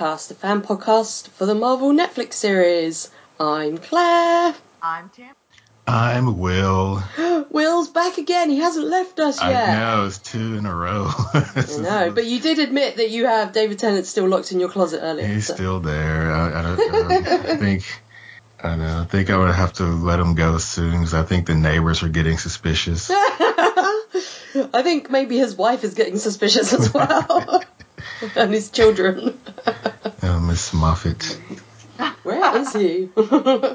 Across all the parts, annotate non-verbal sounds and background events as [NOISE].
Defenders podcast, the fan podcast for the Marvel Netflix series. I'm Claire. I'm Tim. I'm Will. [GASPS] Will's back again. He hasn't left us yet. I know, it's two in a row. [LAUGHS] I know, but you did admit that you have David Tennant still locked in your closet earlier. He's so- still there. I, I, don't, I [LAUGHS] think. I don't know. I think I would have to let him go soon because I think the neighbors are getting suspicious. [LAUGHS] I think maybe his wife is getting suspicious as well. [LAUGHS] and his children. [LAUGHS] Oh, Miss Moffat. Where is he? [LAUGHS] uh,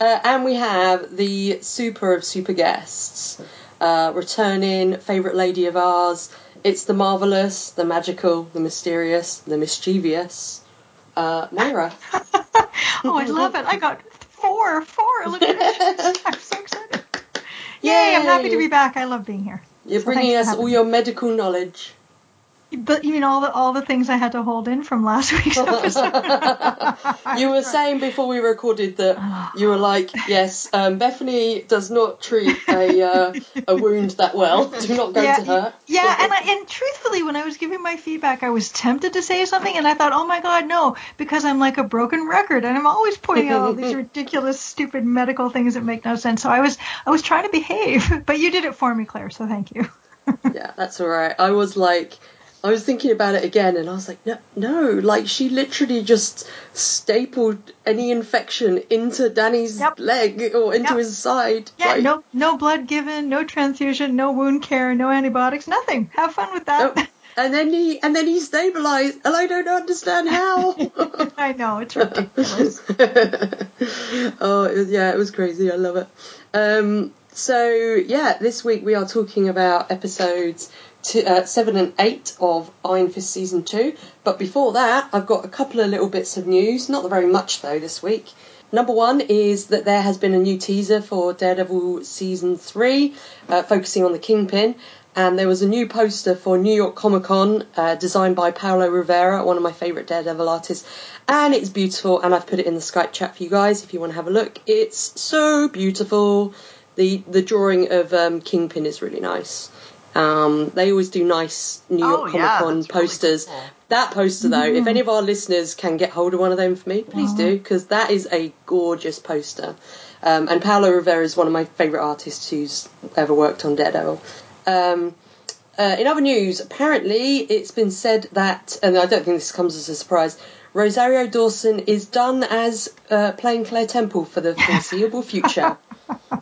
and we have the super of super guests. Uh, returning favourite lady of ours. It's the marvellous, the magical, the mysterious, the mischievous. Uh, Moira. Oh, I love it. I got four, four alliterations. I'm so excited. Yay, I'm happy to be back. I love being here. You're So bringing us all your medical knowledge. But you mean all the all the things I had to hold in from last week's [LAUGHS] episode? [LAUGHS] You were saying before we recorded that you were like, [SIGHS] yes, um, Bethany does not treat a uh, a wound that well. [LAUGHS] Do not go yeah, to her. yeah, and I, and truthfully, when I was giving my feedback, I was tempted to say something, and I thought, oh my god, no, because I'm like a broken record, and I'm always pointing out all these ridiculous, stupid medical things that make no sense. So I was I was trying to behave, but you did it for me, Claire. So thank you. yeah, that's all right. I was like, I was thinking about it again, and I was like, no, no, like she literally just stapled any infection into Danny's Yep. leg or into Yep. his side. Yeah, like, no no blood given, no transfusion, no wound care, no antibiotics, nothing. Have fun with that. no. And then he and then he stabilized, and I don't understand how. [LAUGHS] I know it's ridiculous. [LAUGHS] oh, it was, yeah, it was crazy. I love it. Um, so yeah, this week we are talking about episodes two, uh, seven and eight of Iron Fist season two. But before that, I've got a couple of little bits of news. Not very much though this week. Number one is that there has been a new teaser for Daredevil season three, uh, focusing on the Kingpin. And there was a new poster for New York Comic Con, uh, designed by Paolo Rivera, one of my favourite Daredevil artists. And it's beautiful, and I've put it in the Skype chat for you guys if you want to have a look. It's so beautiful. The the drawing of um, Kingpin is really nice. Um, they always do nice New Oh, York Comic yeah, Con that's really posters. cool. That poster, though, if any of our listeners can get hold of one of them for me, please do, because that is a gorgeous poster. Um, and Paolo Rivera is one of my favourite artists who's ever worked on Daredevil. Um, uh, in other news, apparently it's been said that, and I don't think this comes as a surprise, Rosario Dawson is done as uh, playing Claire Temple for the [LAUGHS] foreseeable future.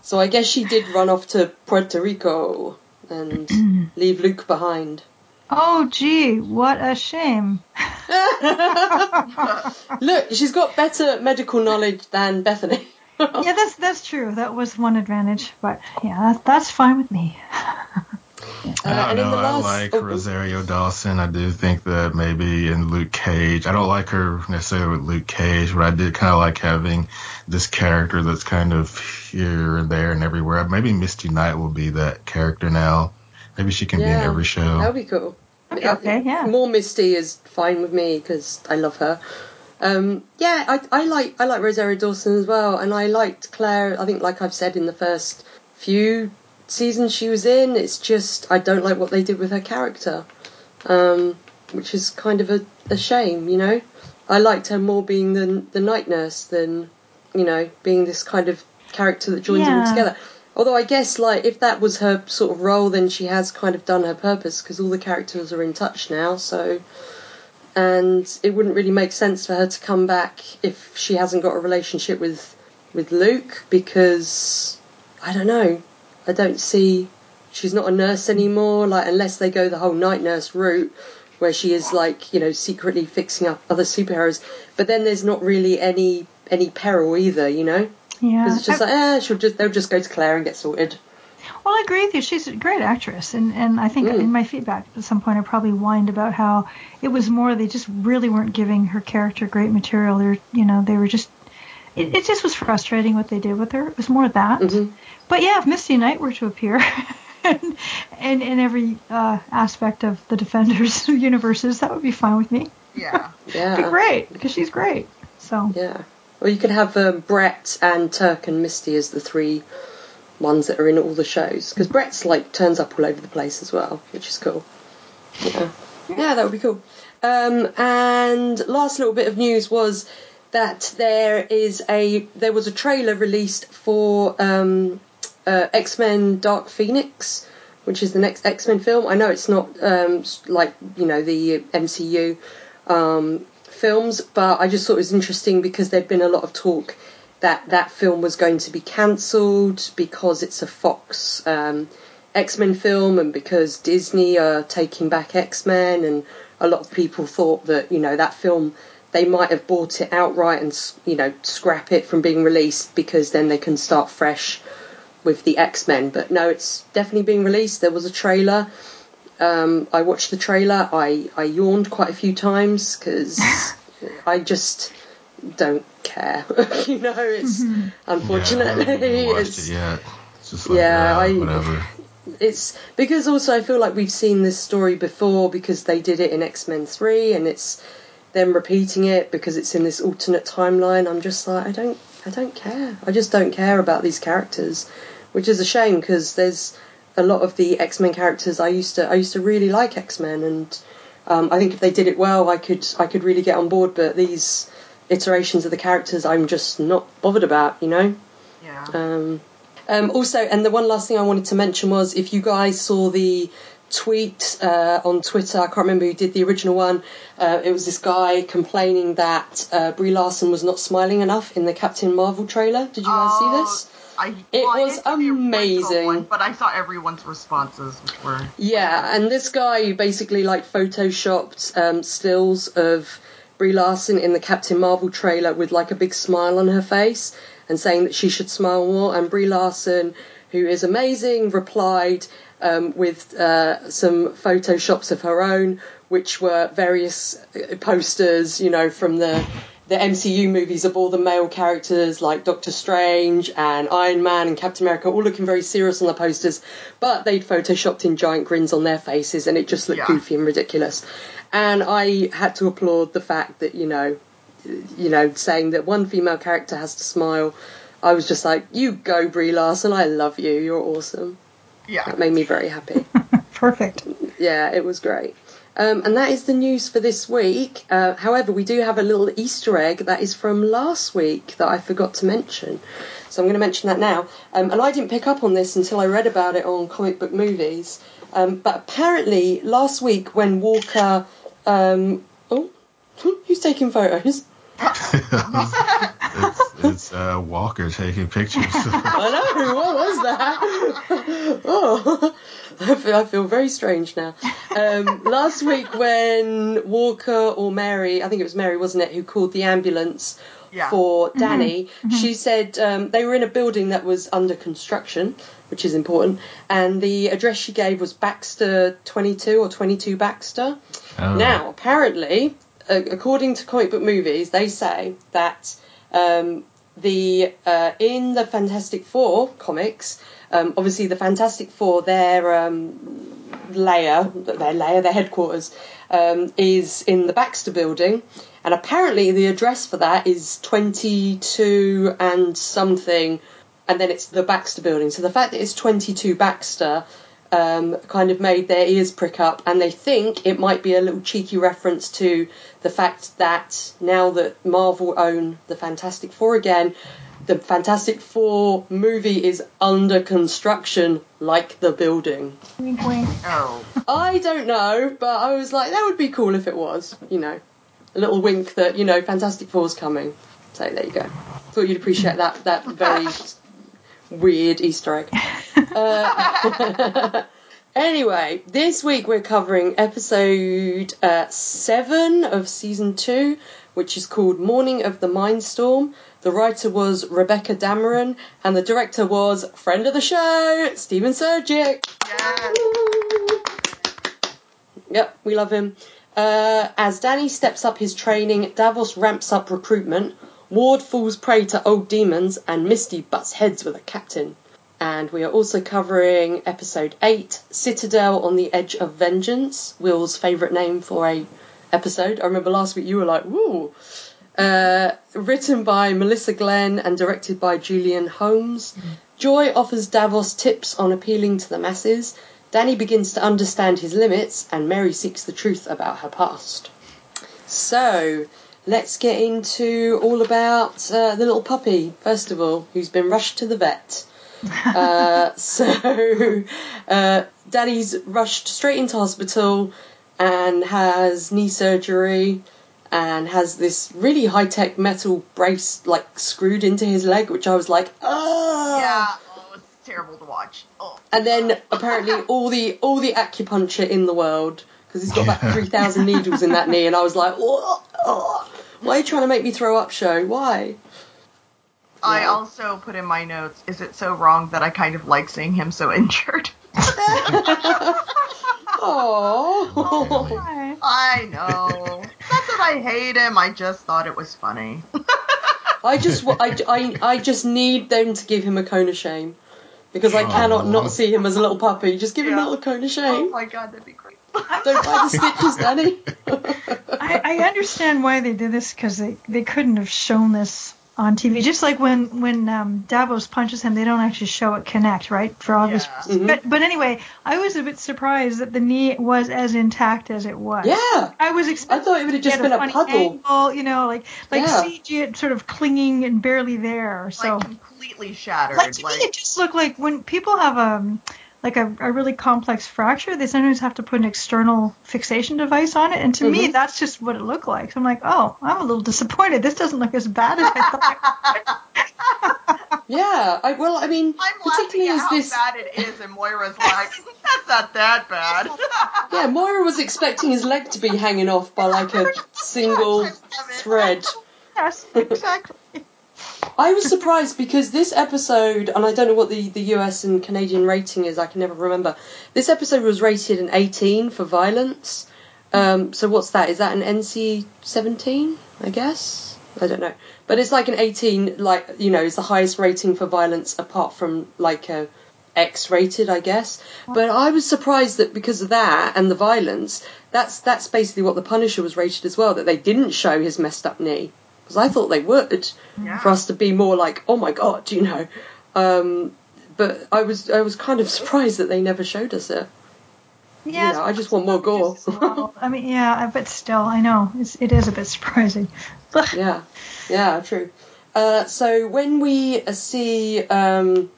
so I guess she did run off to Puerto Rico and [CLEARS THROAT] leave Luke behind. Oh gee, what a shame. [LAUGHS] Look, she's got better medical knowledge than Bethany. [LAUGHS] Yeah, that's that's true. That was one advantage, but yeah, that, that's fine with me. Uh, I don't in know. the last- I like oh, Rosario Dawson. I do think that maybe in Luke Cage, I don't like her necessarily with Luke Cage, but I did kind of like having this character that's kind of here and there and everywhere. Maybe Misty Knight will be that character now. Maybe she can be in every show. That would be cool. Okay, okay, yeah. More Misty is fine with me because I love her. Um, yeah, I, I like I like Rosario Dawson as well, and I liked Claire. I think, like I've said in the first few seasons she was in, it's just I don't like what they did with her character, um, which is kind of a, a shame, you know. I liked her more being the the night nurse than you know being this kind of character that joins them all together. Although I guess like if that was her sort of role, then she has kind of done her purpose because all the characters are in touch now. So, and it wouldn't really make sense for her to come back if she hasn't got a relationship with with Luke because I don't know. I don't see she's not a nurse anymore. Like unless they go the whole night nurse route where she is like you know secretly fixing up other superheroes, but then there's not really any any peril either. You know. Yeah. Because it's just I- like, eh, she'll just they'll just go to Claire and get sorted. well, I agree with you. She's a great actress, and and I think Mm. in my feedback at some point I probably whined about how it was more they just really weren't giving her character great material. They're you know they were just it, it just was frustrating what they did with her. It was more that. Mhm. But yeah, if Misty Knight were to appear. [LAUGHS] And, and in every uh, aspect of the Defenders [LAUGHS] universes, that would be fine with me. Yeah. [LAUGHS] It'd be great because she's great. So yeah. Or you could have um, Brett and Turk and Misty as the three ones that are in all the shows. Because Brett's like turns up all over the place as well, which is cool. Yeah, yeah, that would be cool. Um, and last little bit of news was that there is a there was a trailer released for um, uh, X Men Dark Phoenix, which is the next X Men film. I know it's not um, like you know the MCU um, films, but I just thought it was interesting because there'd been a lot of talk that that film was going to be cancelled because it's a Fox um, X Men film and because Disney are taking back X Men, and a lot of people thought that you know that film they might have bought it outright and you know scrap it from being released because then they can start fresh with the X Men. But no, it's definitely being released. There was a trailer. Um, I watched the trailer. I, I yawned quite a few times because [LAUGHS] I just don't care. [LAUGHS] you know, it's [LAUGHS] unfortunately yeah, I it's it yet. It's just like, Yeah, uh, I- whatever. it's because also I feel like we've seen this story before because they did it in X Men Three, and it's them repeating it because it's in this alternate timeline. I'm just like I don't I don't care. I just don't care about these characters, which is a shame because there's a lot of the X Men characters I used to I used to really like X Men, and um, I think if they did it well, I could I could really get on board. But these iterations of the characters, I'm just not bothered about. You know. Yeah. Um, um, also, and the one last thing I wanted to mention was if you guys saw the tweet uh, on Twitter, I can't remember who did the original one. Uh, it was this guy complaining that uh, Brie Larson was not smiling enough in the Captain Marvel trailer. Did you guys Oh, see this? I, It was didn't see the original amazing. one, but I saw everyone's responses, which were Yeah, and this guy basically like photoshopped um, stills of Brie Larson in the Captain Marvel trailer with like a big smile on her face and saying that she should smile more. And Brie Larson, who is amazing, replied um, with uh, some photoshops of her own, which were various uh, posters, you know, from the the MCU movies of all the male characters like Doctor Strange and Iron Man and Captain America, all looking very serious on the posters, but they'd photoshopped in giant grins on their faces and it just looked Yeah. goofy and ridiculous. And I had to applaud the fact that, you know, you know, saying that one female character has to smile. I was just like, you go, Brie Larson. I love you. You're awesome. yeah. That made me very happy. [LAUGHS] Perfect. yeah, it was great. Um, and that is the news for this week. Uh, however, we do have a little Easter egg that is from last week that I forgot to mention. So I'm going to mention that now. Um, and I didn't pick up on this until I read about it on comic book movies. Um, but apparently, last week when Walker. Um, oh, who's taking photos? [LAUGHS] it's it's uh, Walker taking pictures. [LAUGHS] I know. What was that? [LAUGHS] oh, [LAUGHS] I feel, I feel very strange now. Um, [LAUGHS] last week, when Walker or Mary, I think it was Mary, wasn't it, who called the ambulance Yeah. for Danny, she said um, they were in a building that was under construction, which is important, and the address she gave was Baxter 22 or 22 Baxter. Oh. Now, apparently, uh, according to comic book movies, they say that um, the uh, in the Fantastic Four comics, um, obviously the Fantastic Four, their um, layer, their layer, their headquarters, um, is in the Baxter Building, and apparently the address for that is twenty two and something, and then it's the Baxter Building. So the fact that it's twenty two Baxter um, kind of made their ears prick up, and they think it might be a little cheeky reference to the fact that now that Marvel own the Fantastic Four again, the Fantastic Four movie is under construction, like the building. Oh. I don't know, but I was like, that would be cool if it was, you know, a little wink that you know Fantastic Four's coming. So there you go. Thought you'd appreciate that that very [LAUGHS] weird Easter egg. Uh, [LAUGHS] anyway, this week we're covering episode uh, seven of season two, which is called "Morning of the Mindstorm." The writer was Rebecca Dameron, and the director was friend of the show, Stephen Surjik. Yeah. Yep, we love him. Uh, as Danny steps up his training, Davos ramps up recruitment, Ward falls prey to old demons, and Misty butts heads with a captain. And we are also covering episode 8, Citadel on the Edge of Vengeance, Will's favourite name for a episode. I remember last week you were like, woo! Uh, written by Melissa Glenn and directed by Julian Holmes. Joy offers Davos tips on appealing to the masses. Danny begins to understand his limits, and Mary seeks the truth about her past. So, let's get into all about uh, the little puppy, first of all, who's been rushed to the vet. [LAUGHS] uh, so, uh, Danny's rushed straight into hospital and has knee surgery and has this really high tech metal brace like screwed into his leg, which I was like, oh. Yeah. Oh, it's terrible to watch. Oh. And then apparently [LAUGHS] all the all the acupuncture in the world because he's got about three thousand needles in that knee, and I was like, oh, oh. why are you trying to make me throw up, show? Why? I Yeah. also put in my notes, is it so wrong that I kind of like seeing him so injured? [LAUGHS] [LAUGHS] Oh. Hi. I know. Not that I hate him, I just thought it was funny. I just I, [LAUGHS] I, I just need them to give him a cone of shame because I cannot Aw. not see him as a little puppy. Just give him a little cone of shame. Oh my god, that'd be great. Don't buy the stitches, Danny. [LAUGHS] I, I understand why they did this because they, they couldn't have shown this on TV. Just like when when um, Davos punches him, they don't actually show it connect, right? For obvious Yeah. reasons. Mhm. But but anyway, I was a bit surprised that the knee was as intact as it was. yeah. I was expecting. I thought it would have just been get a funny puddle. angle, you know, like like Yeah. CG it sort of clinging and barely there. So like completely shattered. like to like, me, it just looked like when people have um like a, a really complex fracture, they sometimes have to put an external fixation device on it, and to me, Mhm. that's just what it looked like. So I'm like, oh, I'm a little disappointed. This doesn't look as bad as I thought. [LAUGHS] Yeah. I, well, I mean, I'm laughing particularly at as how this. bad it is, and Moira's like, that's not that bad. [LAUGHS] Yeah, Moira was expecting his leg to be hanging off by like a [LAUGHS] single I love it. thread. yes, exactly. I was surprised because this episode, and I don't know what the, the US and Canadian rating is, I can never remember. This episode was rated an 18 for violence. Um, so what's that? Is that an NC 17? I guess? I don't know. But it's like an 18, like, you know, it's the highest rating for violence apart from like a X rated, I guess. But I was surprised that because of that and the violence, that's that's basically what the Punisher was rated as well, that they didn't show his messed up knee. Because I thought they would Yeah. for us to be more like, oh my god, you know. Um, but I was I was kind of surprised that they never showed us it. Yeah, know, I just want more gore. well, [LAUGHS] I mean, yeah, but still, I know it's, it is a bit surprising. [LAUGHS] Yeah, yeah, true. Uh, so when we see um,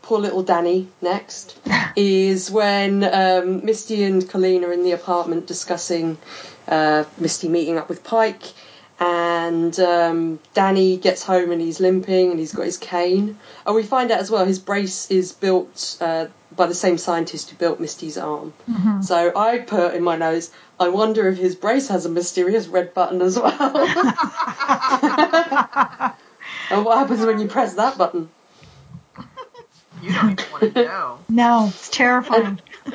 poor little Danny next [LAUGHS] is when um, Misty and Colleen are in the apartment discussing uh, Misty meeting up with Pike, and um, Danny gets home and he's limping and he's got his cane. And we find out as well his brace is built uh, by the same scientist who built Misty's arm. So I put in my nose, I wonder if his brace has a mysterious red button as well. [LAUGHS] and what happens when you press that button? You don't even want to know. No, it's terrifying. [LAUGHS]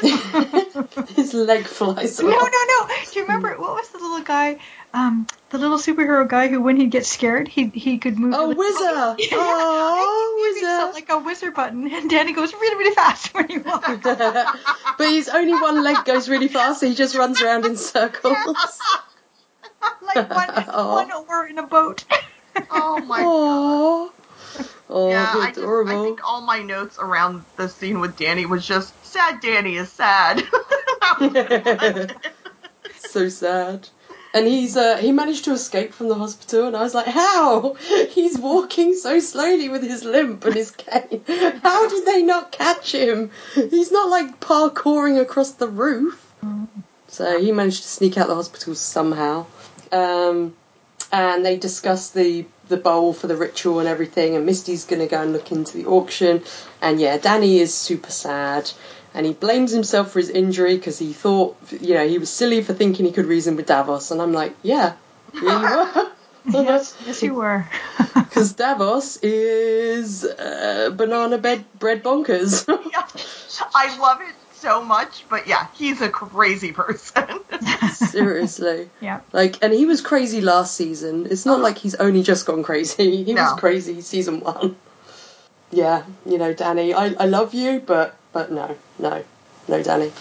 His leg flies Off. No, no, no. Do you remember what was the little guy, um, the little superhero guy who, when he'd get scared, he he could move. Oh, really- Whizzer! [LAUGHS] Yeah, Oh, He felt like a whizzer button, and Danny goes really, really fast [LAUGHS] when he walks. [LAUGHS] but his only one leg goes really fast, so he just runs around in circles. like one, Oh. one oar in a boat. Oh my Aww. Oh, Yeah, I, just, I think all my notes around the scene with Danny was just sad. Danny is sad. That was it. so sad. And he's uh, he managed to escape from the hospital, and I was like, how? [LAUGHS] He's walking so slowly with his limp and his cane. How did they not catch him? He's not like parkouring across the roof. So he managed to sneak out the hospital somehow. Um, and they discuss the the bowl for the ritual and everything. And Misty's gonna go and look into the auction. And yeah, Danny is super sad. And he blames himself for his injury because he thought, you know, he was silly for thinking he could reason with Davos. And I'm like, yeah, yeah, you were. [LAUGHS] yes, yes, you were. [LAUGHS] Because Davos is uh, banana bed bread bonkers. [LAUGHS] Yeah. I love it so much, but yeah, he's a crazy person. Seriously. yeah. Like, and he was crazy last season. It's not like he's only just gone crazy. He was crazy season one. Yeah, you know, Danny, I, I love you, but but no, no, no, Danny.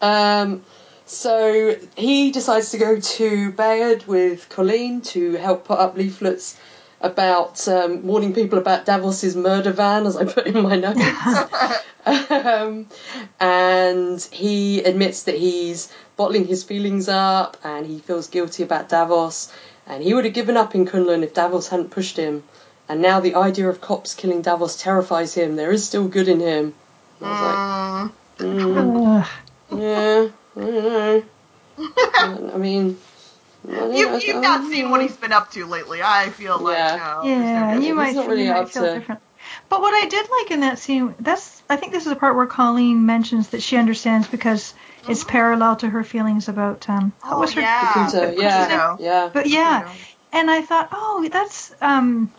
Um, so he decides to go to Bayard with Colleen to help put up leaflets about um, warning people about Davos's murder van, as I put in my notes. [LAUGHS] um, and he admits that he's bottling his feelings up and he feels guilty about Davos. And he would have given up in Kunlun if Davos hadn't pushed him. And now the idea of cops killing Davos terrifies him. There is still good in him. And I was like, Mm, mm, yeah, I don't know. I mean, I you, you've I not don't seen what he's been up to lately. I feel like Yeah. no, there's no Yeah, you He's might, really you might feel to- different. But what I did like in that scene, that's I think this is the part where Colleen mentions that she understands because it's parallel to her feelings about um what Oh, was her yeah. Punto, yeah, yeah. But yeah, and I thought, oh, that's um.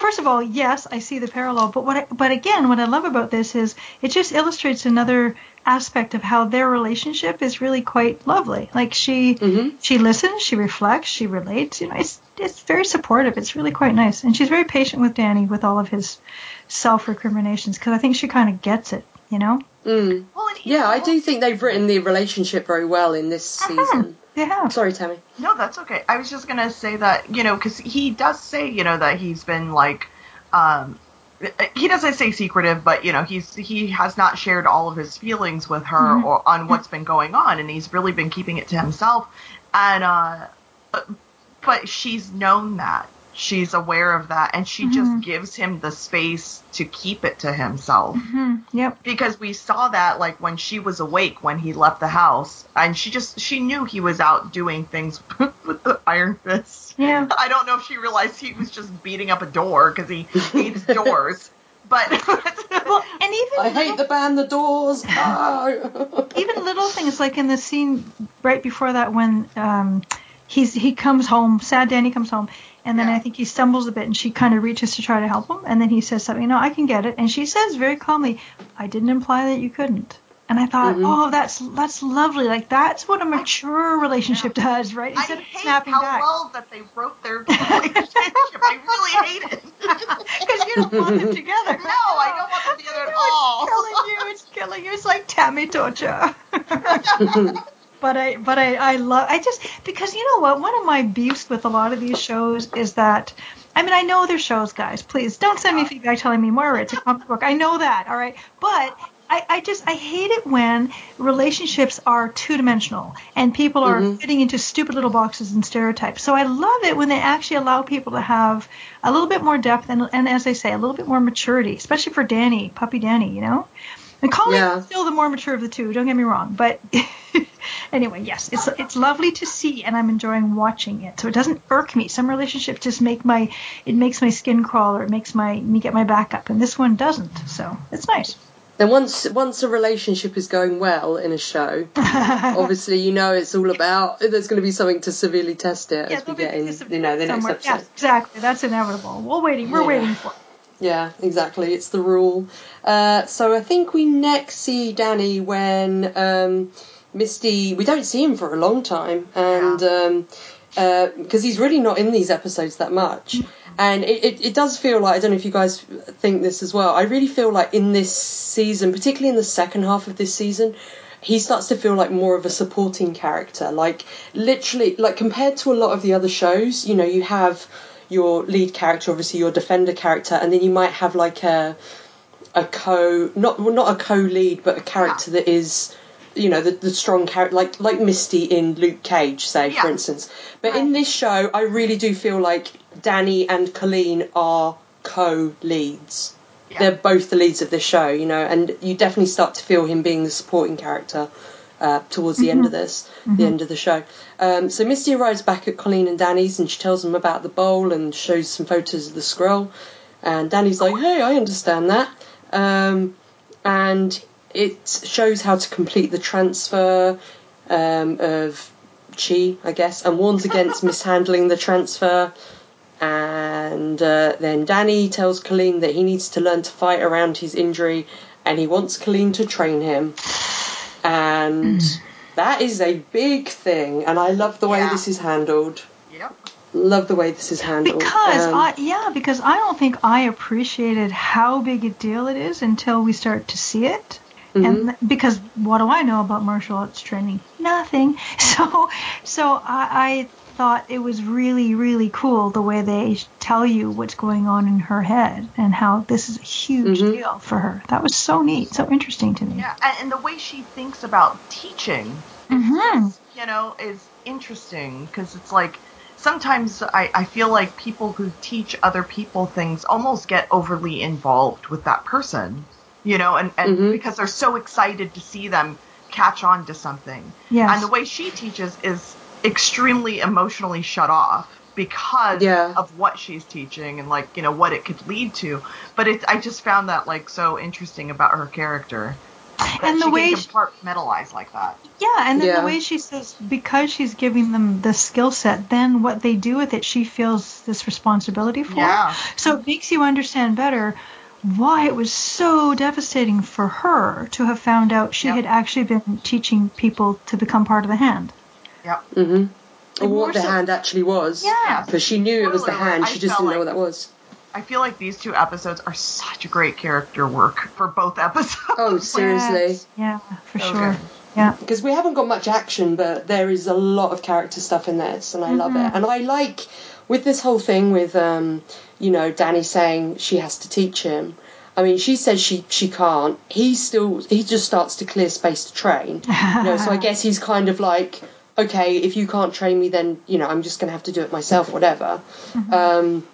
First of all, yes, I see the parallel. But what, I, but again, what I love about this is it just illustrates another aspect of how their relationship is really quite lovely. Like she, Mhm. she listens, she reflects, she relates. You know, it's it's very supportive. It's really quite nice, and she's very patient with Danny with all of his self recriminations because I think she kind of gets it. You know. Mm. Well, and Yeah, I do think they've written the relationship very well in this season. They have. Sorry, Tammy. No, that's okay. I was just gonna say that you know because he does say you know that he's been like, um, he doesn't say secretive, but you know he's he has not shared all of his feelings with her Mhm. or on what's been going on, and he's really been keeping it to himself. And uh, but she's known that she's aware of that, and she Mhm. just gives him the space to keep it to himself hmm Yep. because we saw that like when she was awake when he left the house and she just she knew he was out doing things [LAUGHS] with the iron fist Yeah. i don't know if she realized he was just beating up a door because he hates doors [LAUGHS] but Well, and even I hate the band The Doors. [LAUGHS] Even little things like in the scene right before that when um he's he comes home sad danny comes home and then Yeah. i think he stumbles a bit and she kind of reaches to try to help him and then he says something no i can get it and she says very calmly i didn't imply that you couldn't and i thought Mhm. oh that's that's lovely like that's what a mature relationship does right i instead of hate snapping how back well that they wrote their relationship i really hate it [LAUGHS] because you don't want them [LAUGHS] together no i don't want them together at [LAUGHS] all. It's killing you. It's killing you. It's like Tammy torture. But I, but I, I love. I just because you know what? One of my beefs with a lot of these shows is that. I mean, I know they're shows, guys. Please don't send me feedback telling me Moira, it's a [LAUGHS] comic book. I know that, all right. But I, I just I hate it when relationships are two dimensional and people are Mhm. fitting into stupid little boxes and stereotypes. So I love it when they actually allow people to have a little bit more depth and, and as I say, a little bit more maturity, especially for Danny, puppy Danny, you know. And Colleen Yeah. is still the more mature of the two. Don't get me wrong, but [LAUGHS] anyway, yes, it's it's lovely to see, and I'm enjoying watching it. So it doesn't irk me. Some relationships just make my it makes my skin crawl or it makes my me get my back up, and this one doesn't. So it's nice. then once once a relationship is going well in a show, [LAUGHS] obviously you know it's all about. There's going to be something to severely test it as we get in, you know, the next episode. Yes, exactly. That's inevitable. We're waiting. We're Yeah. waiting for. it. Yeah, exactly. It's the rule. Uh, so I think we next see Danny when um, Misty. We don't see him for a long time, and um, uh, because he's really not in these episodes that much. And it, it, it does feel like I don't know if you guys think this as well. I really feel like in this season, particularly in the second half of this season, he starts to feel like more of a supporting character. Like literally, like compared to a lot of the other shows, you know, you have your lead character, obviously your defender character, and then you might have like a a co not well, not a co-lead, but a character that is you know the, the strong character like like Misty in Luke Cage, say for instance. But in this show, I really do feel like Danny and Colleen are co-leads. Yeah. They're both the leads of this show, you know, and you definitely start to feel him being the supporting character uh, towards the end of this, the end of the show. Um, so Misty arrives back at Colleen and Danny's, and she tells them about the bowl and shows some photos of the scroll. And Danny's like, "Hey, I understand that," um, and it shows how to complete the transfer um, of chi, I guess, and warns against [LAUGHS] mishandling the transfer. And uh, then Danny tells Colleen that he needs to learn to fight around his injury, and he wants Colleen to train him. And that is a big thing, and I love the way Yeah. this is handled. Yep. Love the way this is handled. Because Um, I yeah, because I don't think I appreciated how big a deal it is until we start to see it. and because what do I know about martial arts training? Nothing. [LAUGHS] So, so I, I thought it was really, really cool the way they tell you what's going on in her head and how this is a huge Mhm. deal for her. That was so neat, so interesting to me. Yeah, and, and the way she thinks about teaching, Mhm. you know, is interesting because it's like sometimes I, I feel like people who teach other people things almost get overly involved with that person, you know, and, and Mhm. because they're so excited to see them catch on to something. Yes. And the way she teaches is extremely emotionally shut off because Yeah. of what she's teaching and like you know what it could lead to but it i just found that like so interesting about her character And the she way can she- compartmentalize like that Yeah, and then Yeah. the way she says because she's giving them the skill set, then what they do with it, she feels this responsibility for. Yeah. So it makes you understand better why it was so devastating for her to have found out she Yep. had actually been teaching people to become part of the hand. Yep hmm Or more what the so- hand actually was. Yeah. Because she knew it was the Spoiler alert, hand, I she just didn't know what like- that was. i feel like these two episodes are such a great character work for both episodes Oh, [LAUGHS] seriously. Yes. Yeah, for So sure. Yeah. Because we haven't got much action, but there is a lot of character stuff in this, and I love Mm-hmm. it. And I like with this whole thing with, um, you know, Danny saying she has to teach him. I mean, she says she she can't. He still he just starts to clear space to train. You know, so I [LAUGHS] guess he's kind of like, okay, if you can't train me, then you know I'm just going to have to do it myself, whatever. Um,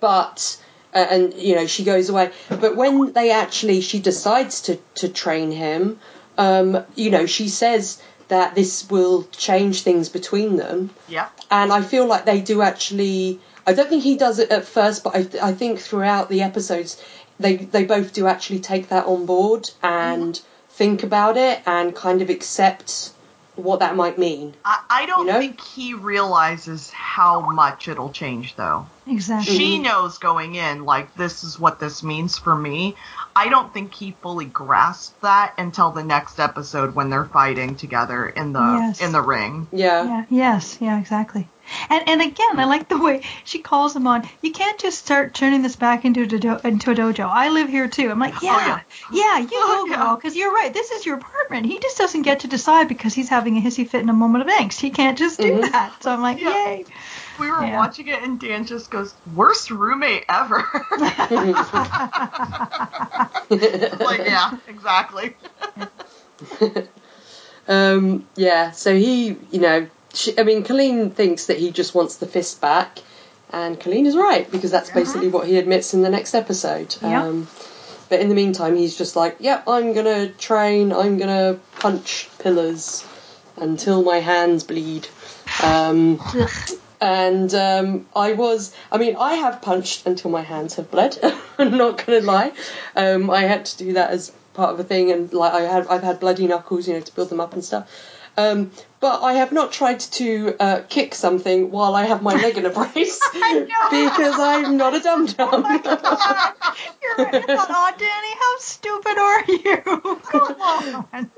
but uh, and you know she goes away. But when they actually she decides to to train him, um, you know she says that this will change things between them Yeah, and I feel like they do actually. I don't think he does it at first, but I, I think throughout the episodes, they they both do actually take that on board and think about it and kind of accept what that might mean. I, I don't You know? think he realizes how much it'll change though Exactly. she mm-hmm. knows going in like this is what this means for me i don't think he fully grasped that until the next episode when they're fighting together in the Yes. in the ring Yeah, Yeah, yes, yeah, exactly. And and again, I like the way she calls him on. You can't just start turning this back into a do- into a dojo. I live here too. I'm like, yeah, yeah. yeah, you Oh, go, yeah. girl, because you're right. This is your apartment. He just doesn't get to decide because he's having a hissy fit in a moment of angst. He can't just do Mhm. that. So I'm like, Yeah. yay. we were Yeah. watching it and dan just goes worst roommate ever [LAUGHS] like yeah exactly [LAUGHS] um, yeah. So he, you know, she, I mean, Colleen thinks that he just wants the fist back, and Colleen is right because that's basically what he admits in the next episode. Yeah. Um, but in the meantime, he's just like, "Yep, I'm gonna train. I'm gonna punch pillars until my hands bleed." Um, and um, I was, I mean, I have punched until my hands have bled. [LAUGHS] I'm not gonna lie. Um, I had to do that as part of a thing, and like I have, I've had bloody knuckles, you know, to build them up and stuff. Um, but I have not tried to uh, kick something while I have my leg in a brace [LAUGHS] because I'm not a dum dum. You're right. Oh, Danny, how stupid are you? [LAUGHS] Come on.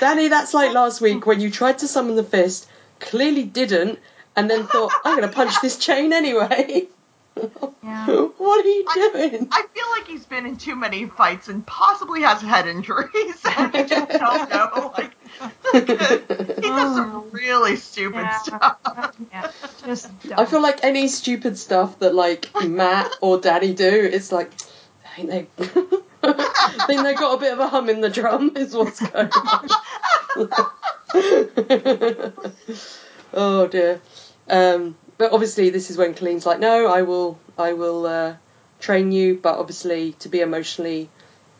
Danny, that's like last week when you tried to summon the fist, clearly didn't, and then thought, I'm going to punch this chain anyway. [LAUGHS] Yeah. [LAUGHS] what are you doing? I feel like he's been in too many fights and possibly has head injuries. and we just don't know. Like, he does some really stupid Yeah. stuff. yeah. Just [LAUGHS] I feel like any stupid stuff that like Matt or Danny do, it's like I think they [LAUGHS] I think they got a bit of a hum in the drum is what's going on. oh dear. Um, but obviously this is when Colleen's like, No, I will I will uh, train you, but obviously to be emotionally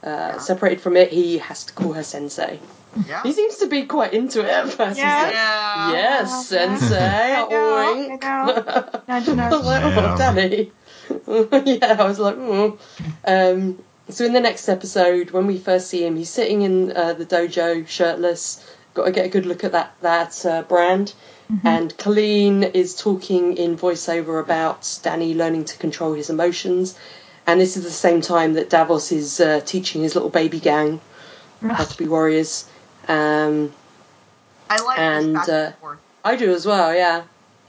uh, separated from it, he has to call her sensei. Yeah. He seems to be quite into it at first. He's Yeah. like, Yeah. Yes, sensei. I know, Oink. I know. Nudge, I nudge. was like, oh, Yeah. Danny. [LAUGHS] yeah, I was like, oh. Um, so in the next episode, when we first see him, he's sitting in uh, the dojo, shirtless. Got to get a good look at that that uh, brand. And Colleen is talking in voiceover about Danny learning to control his emotions. And this is the same time that Davos is uh, teaching his little baby gang how to be [LAUGHS] warriors. Um, I like And, this uh. I do as well, yeah.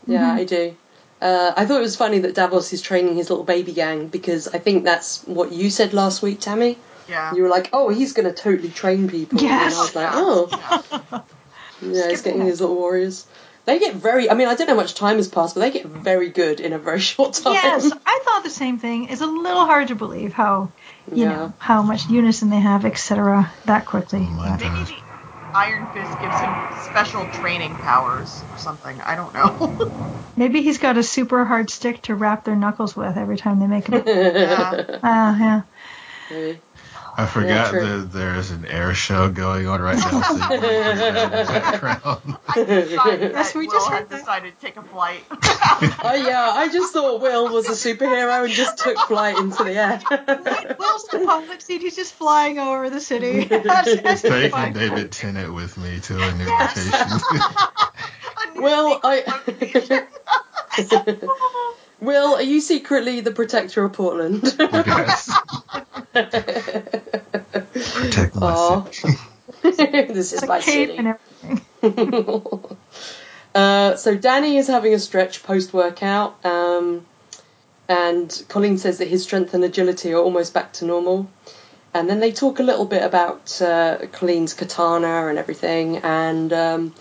Yeah, Mhm. I do. Uh, I thought it was funny that Davos is training his little baby gang because I think that's what you said last week, Tammy. Yeah. You were like, oh, he's going to totally train people. And I was like, oh, Yeah. [LAUGHS] yeah, he's getting ahead. his little warriors. They get very. I mean, I don't know how much time has passed, but they get very good in a very [LAUGHS] short time. Yes, I thought the same thing. It's a little hard to believe how, you Yeah. know, how much unison they have, etc. That quickly. Oh my But- Maybe the Iron Fist gives him special training powers or something. I don't know. [LAUGHS] Maybe he's got a super hard stick to wrap their knuckles with every time they make a. [LAUGHS] yeah. Ah, yeah. Maybe. I forgot true. that there's an air show going on right now. So you can [LAUGHS] put that in the background. I [LAUGHS] Yes, we Will just had decided to take a flight. [LAUGHS] Oh yeah, I just thought Will was a superhero and just took flight into the air. Will's the pilot seat. He's just flying over the city. As- as he's Taking. David Tennant with me to a new location. Will, I. Will, are you secretly the protector of Portland? [LAUGHS] yes. Protect my Aw. city. [LAUGHS] this is my cape city. and everything. [LAUGHS] uh, so Danny is having a stretch post workout, um, and Colleen says that his strength and agility are almost back to normal. And then they talk a little bit about uh, Colleen's katana and everything, and um,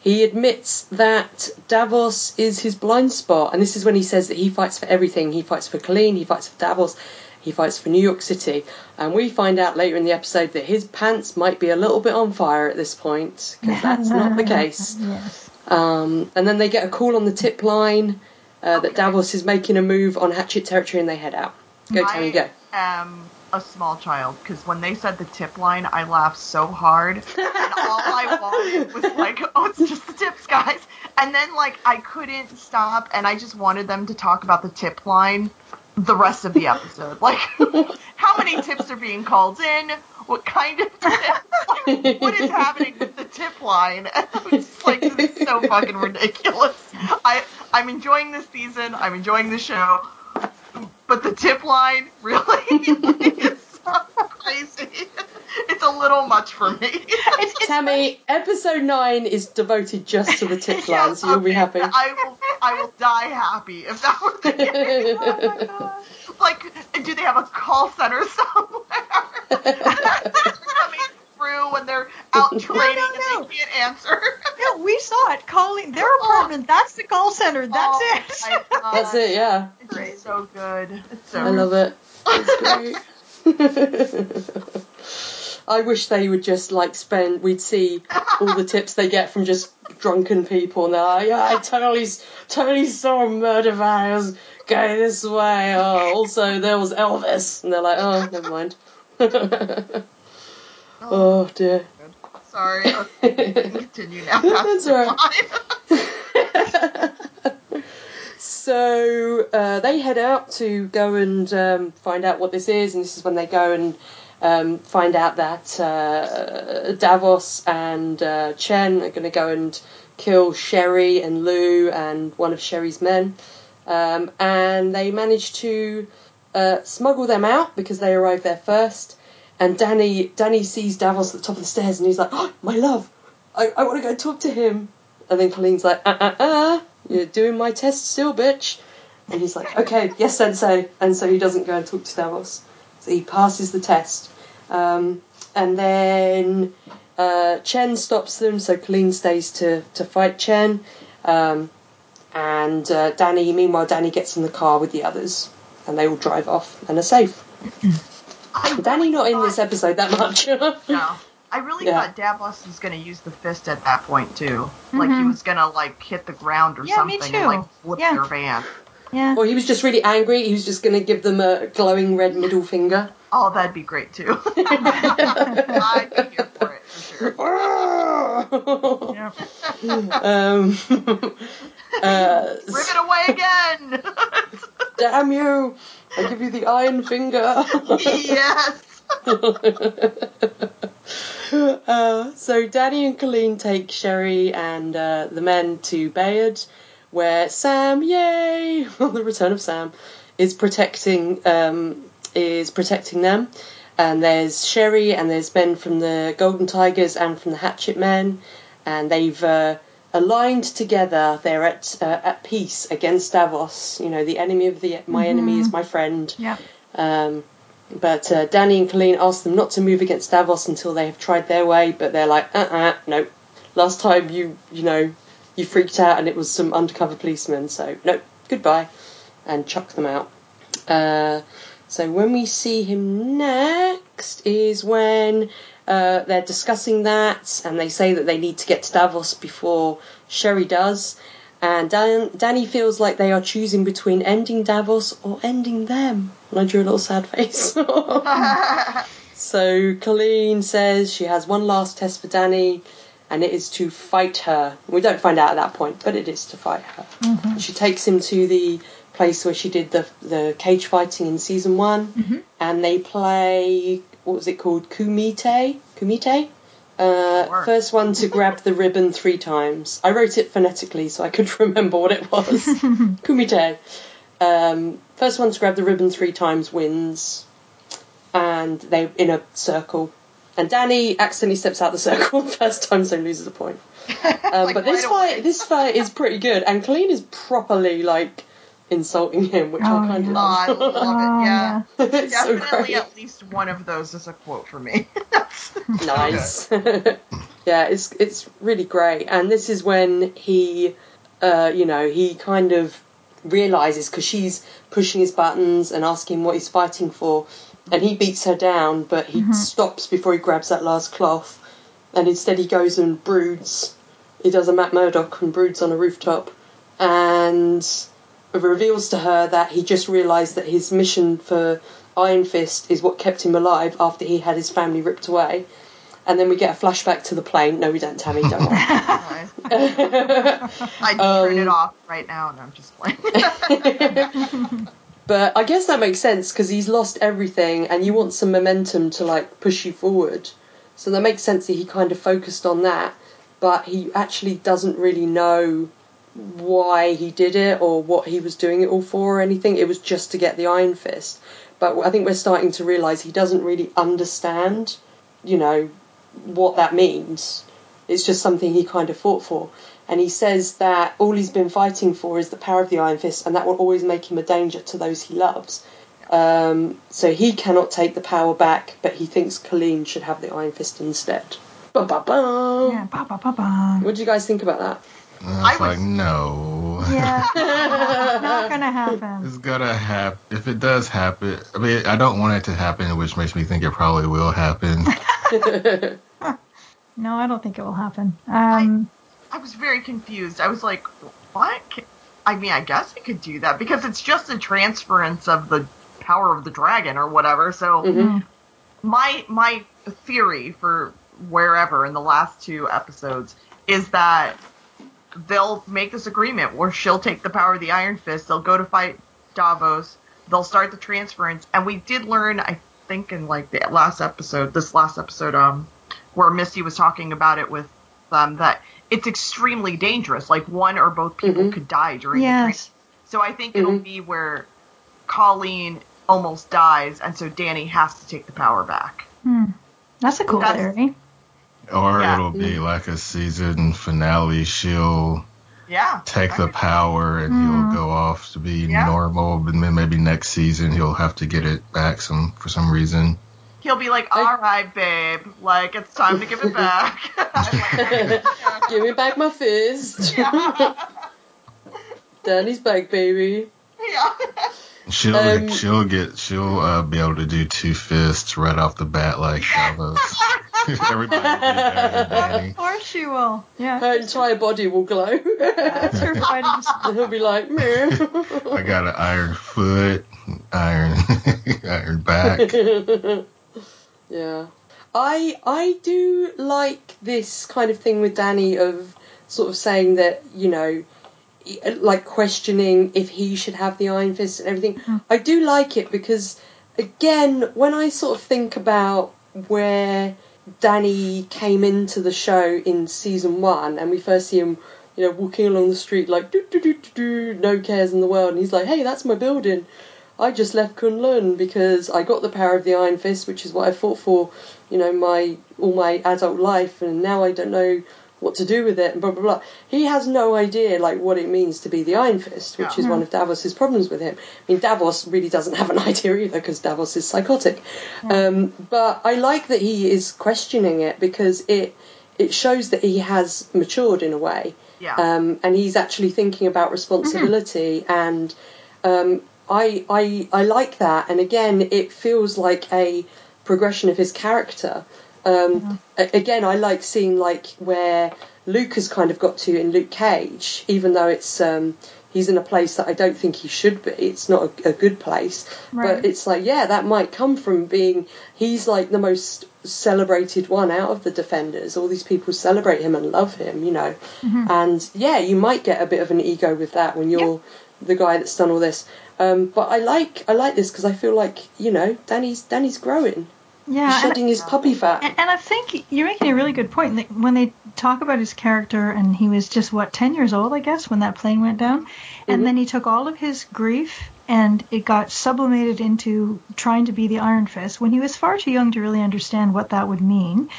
he admits that Davos is his blind spot. And this is when he says that he fights for everything. He fights for Colleen, he fights for Davos, he fights for New York City. And we find out later in the episode that his pants might be a little bit on fire at this point, because that's not the [LAUGHS] case. Yes. Um, and then they get a call on the tip line uh, that Davos is making a move on Hatchet territory and they head out. Go, Tammy, go. Am a small child because when they said the tip line, I laughed so hard, [LAUGHS] and all I wanted was like, [LAUGHS] "Oh, it's just the tips, guys!" And then like I couldn't stop, and I just wanted them to talk about the tip line the rest of the episode. Like, [LAUGHS] how many tips are being called in? What kind of tips? Like, what is happening with the tip line? And I'm just like, this is so fucking ridiculous. I I'm enjoying this season. I'm enjoying the show. But the tip line, [LAUGHS] really? [LAUGHS] it's so crazy. It's a little much for me. It's, [LAUGHS] Tammy, episode 9 is devoted just to the tip Yeah, line, so you'll be happy. I will I will die happy if that were the case. Oh. Like, do they have a call center somewhere? coming through when they're out training no, no. and they can't answer. No, we saw it. Calling their oh. apartment. That's the call center. That's Oh it. [LAUGHS] That's it, yeah. It's just so good. It's so I love it. It's [LAUGHS] great. [LAUGHS] I wish they would just like spend. We'd see all the tips they get from just drunken people, and they're like, "Yeah, I totally, totally saw murder virus go this way." Oh, also there was Elvis, and they're like, "Oh, never mind." Oh. oh dear. Sorry. [LAUGHS] Okay, we can continue now. [LAUGHS] That's right. [LAUGHS] so uh, they head out to go and um, find out what this is, and this is when they go and um, find out that uh, Davos and uh, Chen are going to go and kill Sherry and Lou and one of Sherry's men. Um, and they manage to uh, smuggle them out because they arrive there first. And Danny Danny sees Davos at the top of the stairs and he's like, oh, my love, I, I want to go talk to him. And then Colleen's like, ah, ah, uh, you're doing my test still, bitch. And he's like, okay, yes, sensei. And so he doesn't go and talk to Davos. So he passes the test. Um, and then uh, Chen stops them, so Colleen stays to, to fight Chen. Um, and uh, Danny, meanwhile, Danny gets in the car with the others. And they all drive off and are safe. I Danny really not in this episode that much. [LAUGHS] No. I really Yeah. thought Davos was going to use the fist at that point too. Like he Mhm. was going to like hit the ground or Yeah, me something too. and like flip Yeah. their van. Yeah. or he was just really angry. He was just going to give them a glowing red middle finger. Oh, that'd be great too. [LAUGHS] [LAUGHS] I'd be here for it for sure. um, uh, Rip it away again. damn you! I give you the iron finger. yes. [LAUGHS] uh, so Danny and Colleen take Sherry and uh, the men to Bayard, where Sam, yay, [LAUGHS] on the return of Sam, is protecting um, is protecting them. And there's Sherry and there's men from the Golden Tigers and from the Hatchet Men, and they've uh, aligned together. They're at uh, at peace against Davos. You know, the enemy of the my enemy is my friend. Yeah. Um, But uh, Danny and Colleen ask them not to move against Davos until they have tried their way, but they're like, uh uh no. Last time you, you know, you freaked out and it was some undercover policemen, so no, goodbye. And chuck them out. Uh, so when we see him next is when uh, they're discussing that and they say that they need to get to Davos before Sherry does. And Dan- Danny feels like they are choosing between ending Davos or ending them. And I drew a little sad [LAUGHS] face. [LAUGHS] so Colleen says she has one last test for Danny, and it is to fight her. We don't find out at that point, but it is to fight her. She takes him to the place where she did the the cage fighting in season one, and they play what was it called? Kumite. Kumite. Uh, first one to grab the ribbon three times. I wrote it phonetically so I could [LAUGHS] remember what it was. [LAUGHS] Kumite. Um, first one to grab the ribbon three times wins, and they in a circle. And Danny accidentally steps out the [LAUGHS] circle first time, so loses a point. Um, Like, but this fight, this fight is pretty good, and Colleen is properly like insulting him, which Oh, I kind yeah. of Oh, I love. love Oh, it. Yeah. it's so Definitely great. at least one of those is a quote for me. [LAUGHS] nice. [LAUGHS] [LAUGHS] yeah, it's it's really great, and this is when he, uh, you know, he kind of realizes because she's pushing his buttons and asking what he's fighting for, and he beats her down, but he stops before he grabs that last cloth, and instead he goes and broods. He does a Matt Murdock and broods on a rooftop, and reveals to her that he just realised that his mission for Iron Fist is what kept him alive after he had his family ripped away. And then we get a flashback to the plane. No, we don't, Tammy. Don't worry. [LAUGHS] [LAUGHS] I'd turn it Um, off right now, and I'm just playing. [LAUGHS] but I guess that makes sense because he's lost everything, and you want some momentum to like push you forward. So that makes sense that he kind of focused on that, but he actually doesn't really know why he did it or what he was doing it all for or anything. It was just to get the Iron Fist. But I think we're starting to realise he doesn't really understand, you know, what that means. It's just something he kind of fought for. And he says that all he's been fighting for is the power of the Iron Fist, and that will always make him a danger to those he loves. Um, so he cannot take the power back, but he thinks Colleen should have the Iron Fist instead. Ba ba ba. Yeah, ba ba ba ba. What do you guys think about that? And I was I like, no. Yeah, [LAUGHS] not gonna happen. It's gonna happen. If it does happen, I mean, I don't want it to happen, which makes me think it probably will happen. [LAUGHS] No, I don't think it will happen. Um, I was very confused. I was like, what? I mean, I guess I could do that because it's just a transference of the power of the dragon or whatever. So Mhm. my my theory for wherever in the last two episodes is that they'll make this agreement where she'll take the power of the Iron Fist. They'll go to fight Davos. They'll start the transference, and we did learn, I think, in like the last episode, this last episode, um, where Misty was talking about it with them, that it's extremely dangerous. Like one or both people Mhm. could die during the yes. transference. So I think it'll Mhm. be where Colleen almost dies, and so Danny has to take the power back. Hmm. That's a cool That's- theory. Or Yeah. it'll be like a season finale. She'll Yeah. take I the power and Mm. he'll go off to be Yeah. normal, but then maybe next season he'll have to get it back some for some reason. He'll be like, "All right, babe, like it's time to give it back." [LAUGHS] [LAUGHS] Give me back my fist. yeah. [LAUGHS] Danny's back, baby. yeah. She'll Um, she'll get she'll uh, be able to do two fists right off the bat like Davos. [LAUGHS] Everybody will be very Danny. Of course she will. Yeah. Her entire body will glow. [LAUGHS] That's her fighting. He'll be like, Meh. [LAUGHS] I got an iron foot, iron iron back. yeah. I I do like this kind of thing with Danny of sort of saying that, you know, like questioning if he should have the Iron Fist and everything. Hmm. I do like it because, again, when I sort of think about where Danny came into the show in season one and we first see him, you know, walking along the street like, do, do, do, do, do, no cares in the world, and he's like, hey, that's my building. I just left Kunlun because I got the power of the Iron Fist, which is what I fought for, you know, my all my adult life, and now I don't know what to do with it and blah blah blah. He has no idea like what it means to be the Iron Fist, which Yeah. is one of Davos's problems with him. I mean, Davos really doesn't have an [LAUGHS] idea either because Davos is psychotic. Um, but I like that he is questioning it because it it shows that he has matured in a way, Yeah. um, and he's actually thinking about responsibility and. Um, I, I I like that, and again, it feels like a progression of his character. Um, again, I like seeing like where Luke has kind of got to in Luke Cage, even though it's um, he's in a place that I don't think he should be. It's not a, a good place, Right. but it's like yeah, that might come from being he's like the most celebrated one out of the defenders. All these people celebrate him and love him, you know, and yeah, you might get a bit of an ego with that when you're the guy that's done all this. Um, but I like I like this because I feel like you know Danny's Danny's growing, Yeah, shedding his puppy fat. and I think you're making a really good point. When they talk about his character, and he was just what ten years old, I guess, when that plane went down, and then he took all of his grief and it got sublimated into trying to be the Iron Fist when he was far too young to really understand what that would mean.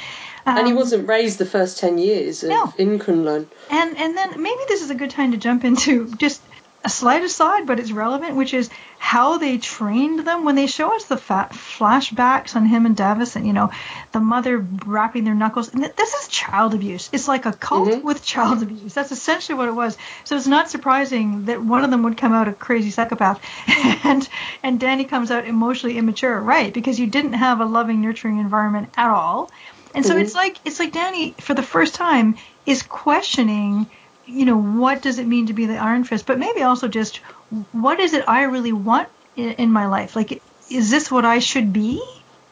and he Um, wasn't raised the first ten years of, No. in Kunlun. And and then maybe this is a good time to jump into just a slight aside, but it's relevant, which is how they trained them when they show us the flashbacks on him and Davos, and you know, the mother wrapping their knuckles. And this is child abuse. It's like a cult Mhm. with child abuse. That's essentially what it was. So it's not surprising that one of them would come out a crazy psychopath, [LAUGHS] and and Danny comes out emotionally immature, right? Because you didn't have a loving, nurturing environment at all. And so Mhm. it's like it's like Danny for the first time is questioning, you know, what does it mean to be the Iron Fist, but maybe also just what is it I really want in, in my life? Like, is this what I should be?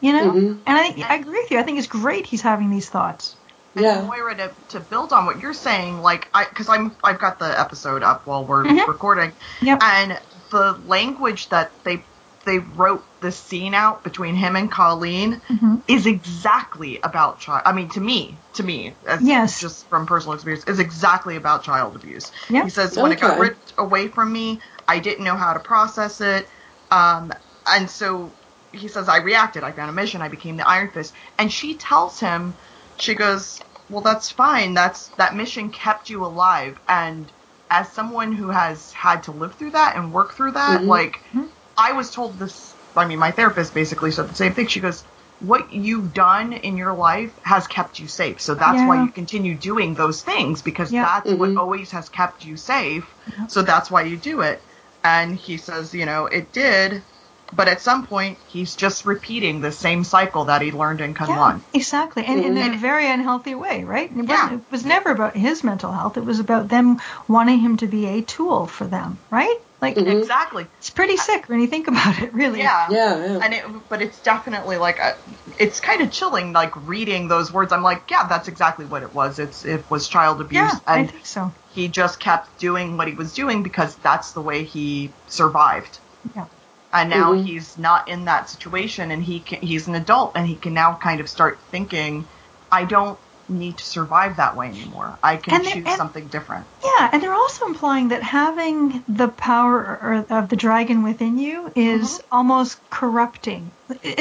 You know? Mhm. And I I agree with you. I think it's great he's having these thoughts. And Yeah. Moira, to, to build on what you're saying, like I, because I'm, I've got the episode up while we're Mhm. recording, Yep. and the language that they they wrote the scene out between him and Colleen Mhm. is exactly about child. I mean, to me, to me, as Yes. just from personal experience, is exactly about child abuse. Yeah. He says when it got ripped away from me, I didn't know how to process it, um, and so he says I reacted. I found a mission. I became the Iron Fist, and she tells him, she goes, "Well, that's fine. That's that mission kept you alive." And as someone who has had to live through that and work through that, Mhm. like Mhm. I was told this. I mean, my therapist basically said the same thing. She goes, "What you've done in your life has kept you safe. So that's why you continue doing those things because Yeah. that's what Mhm. always has kept you safe. Yeah. So that's why you do it." And he says, "You know, it did." But at some point, he's just repeating the same cycle that he learned in Kunlun. exactly. And, and in a Mhm. very unhealthy way, right? It, wasn't, Yeah. it was never about his mental health. It was about them wanting him to be a tool for them, right? Like, Mhm. Exactly. it's pretty sick when you think about it, really. Yeah. Yeah, yeah. and it but it's definitely like a, it's kind of chilling like reading those words i'm like yeah that's exactly what it was it's it was child abuse Yeah, I and think so. he just kept doing what he was doing because that's the way he survived Yeah. And now Mhm. he's not in that situation and he can, he's an adult and he can now kind of start thinking i don't need to survive that way anymore i can choose and- something different Yeah, and they're also implying that having the power of the dragon within you is almost corrupting,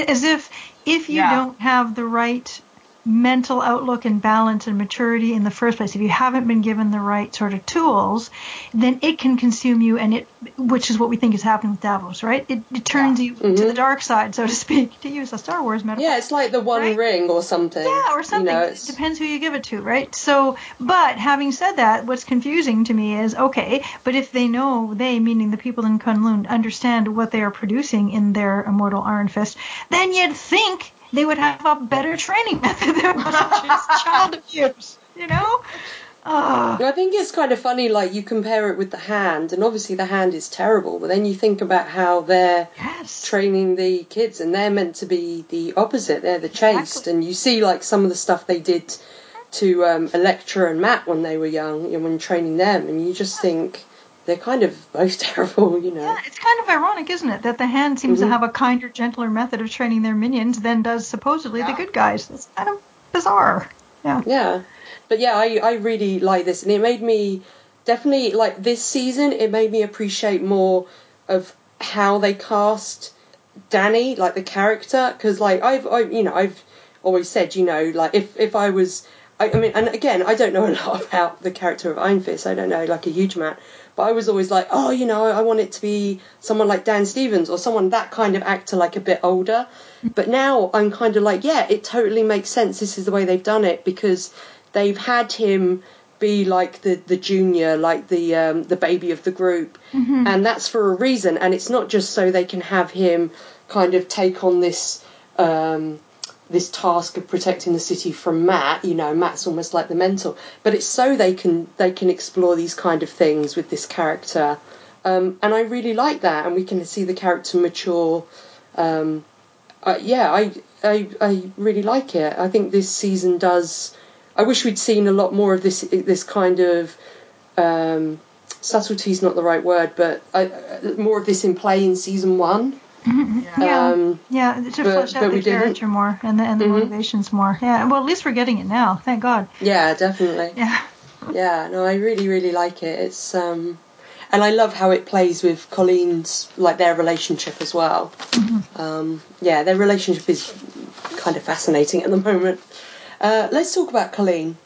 as if if you Yeah. don't have the right mental outlook and balance and maturity in the first place, if you haven't been given the right sort of tools, then it can consume you, and it, which is what we think is happening with Davos, right? It, it turns you to Mhm. the dark side, so to speak, to use a Star Wars metaphor. Yeah, it's like the One Right? Ring or something. Yeah, or something. You know, it depends who you give it to, right? So, but having said that, what's confusing to me is okay, but if they know, they, meaning the people in Kunlun, understand what they are producing in their immortal Iron Fist, then you'd think they would have a better training [LAUGHS] method than just [LAUGHS] child abuse, you know? Ah, I think it's kind of funny, like you compare it with the hand, and obviously the hand is terrible, but then you think about how they're yes. training the kids, and they're meant to be the opposite. They're the chaste, Exactly. and you see like some of the stuff they did to um, Elektra and Matt when they were young, and when training them, and you just think they're kind of both [LAUGHS] terrible, you know. Yeah, it's kind of ironic, isn't it, that the hand seems to Mhm. have a kinder, gentler method of training their minions than does supposedly the good guys. It's kind of bizarre. Yeah. Yeah, but yeah, I I really like this, and it made me definitely like this season. It made me appreciate more of how they cast Danny, like the character, because like I've I, you know I've always said you know like if if I was I, I mean, and again, I don't know a lot [LAUGHS] about the character of Iron Fist. I don't know like a huge amount, but I was always like, oh, you know, I want it to be someone like Dan Stevens or someone that kind of actor, like a bit older. But now I'm kind of like, yeah, it totally makes sense. This is the way they've done it because they've had him be like the the junior, like the um, the baby of the group, and that's for a reason. And it's not just so they can have him kind of take on this. Um, this task of protecting the city from Matt, you know, Matt's almost like the mentor, but it's so they can they can explore these kind of things with this character, um, and I really like that, and we can see the character mature. Um, uh, yeah, I, I I really like it. I think this season does. I wish we'd seen a lot more of this this kind of um, subtlety is not the right word, but uh, more of this in play in season one. Yeah. Um, Yeah, to flesh but out we the didn't. character more and the and the Mhm. motivations more. Yeah, well, at least we're getting it now. Thank God. yeah, definitely. Yeah. Yeah, no, I really, really like it. It's um, and I love how it plays with Colleen's like their relationship as well. Um, yeah, their relationship is kind of fascinating at the [LAUGHS] moment. Uh, let's talk about Colleen.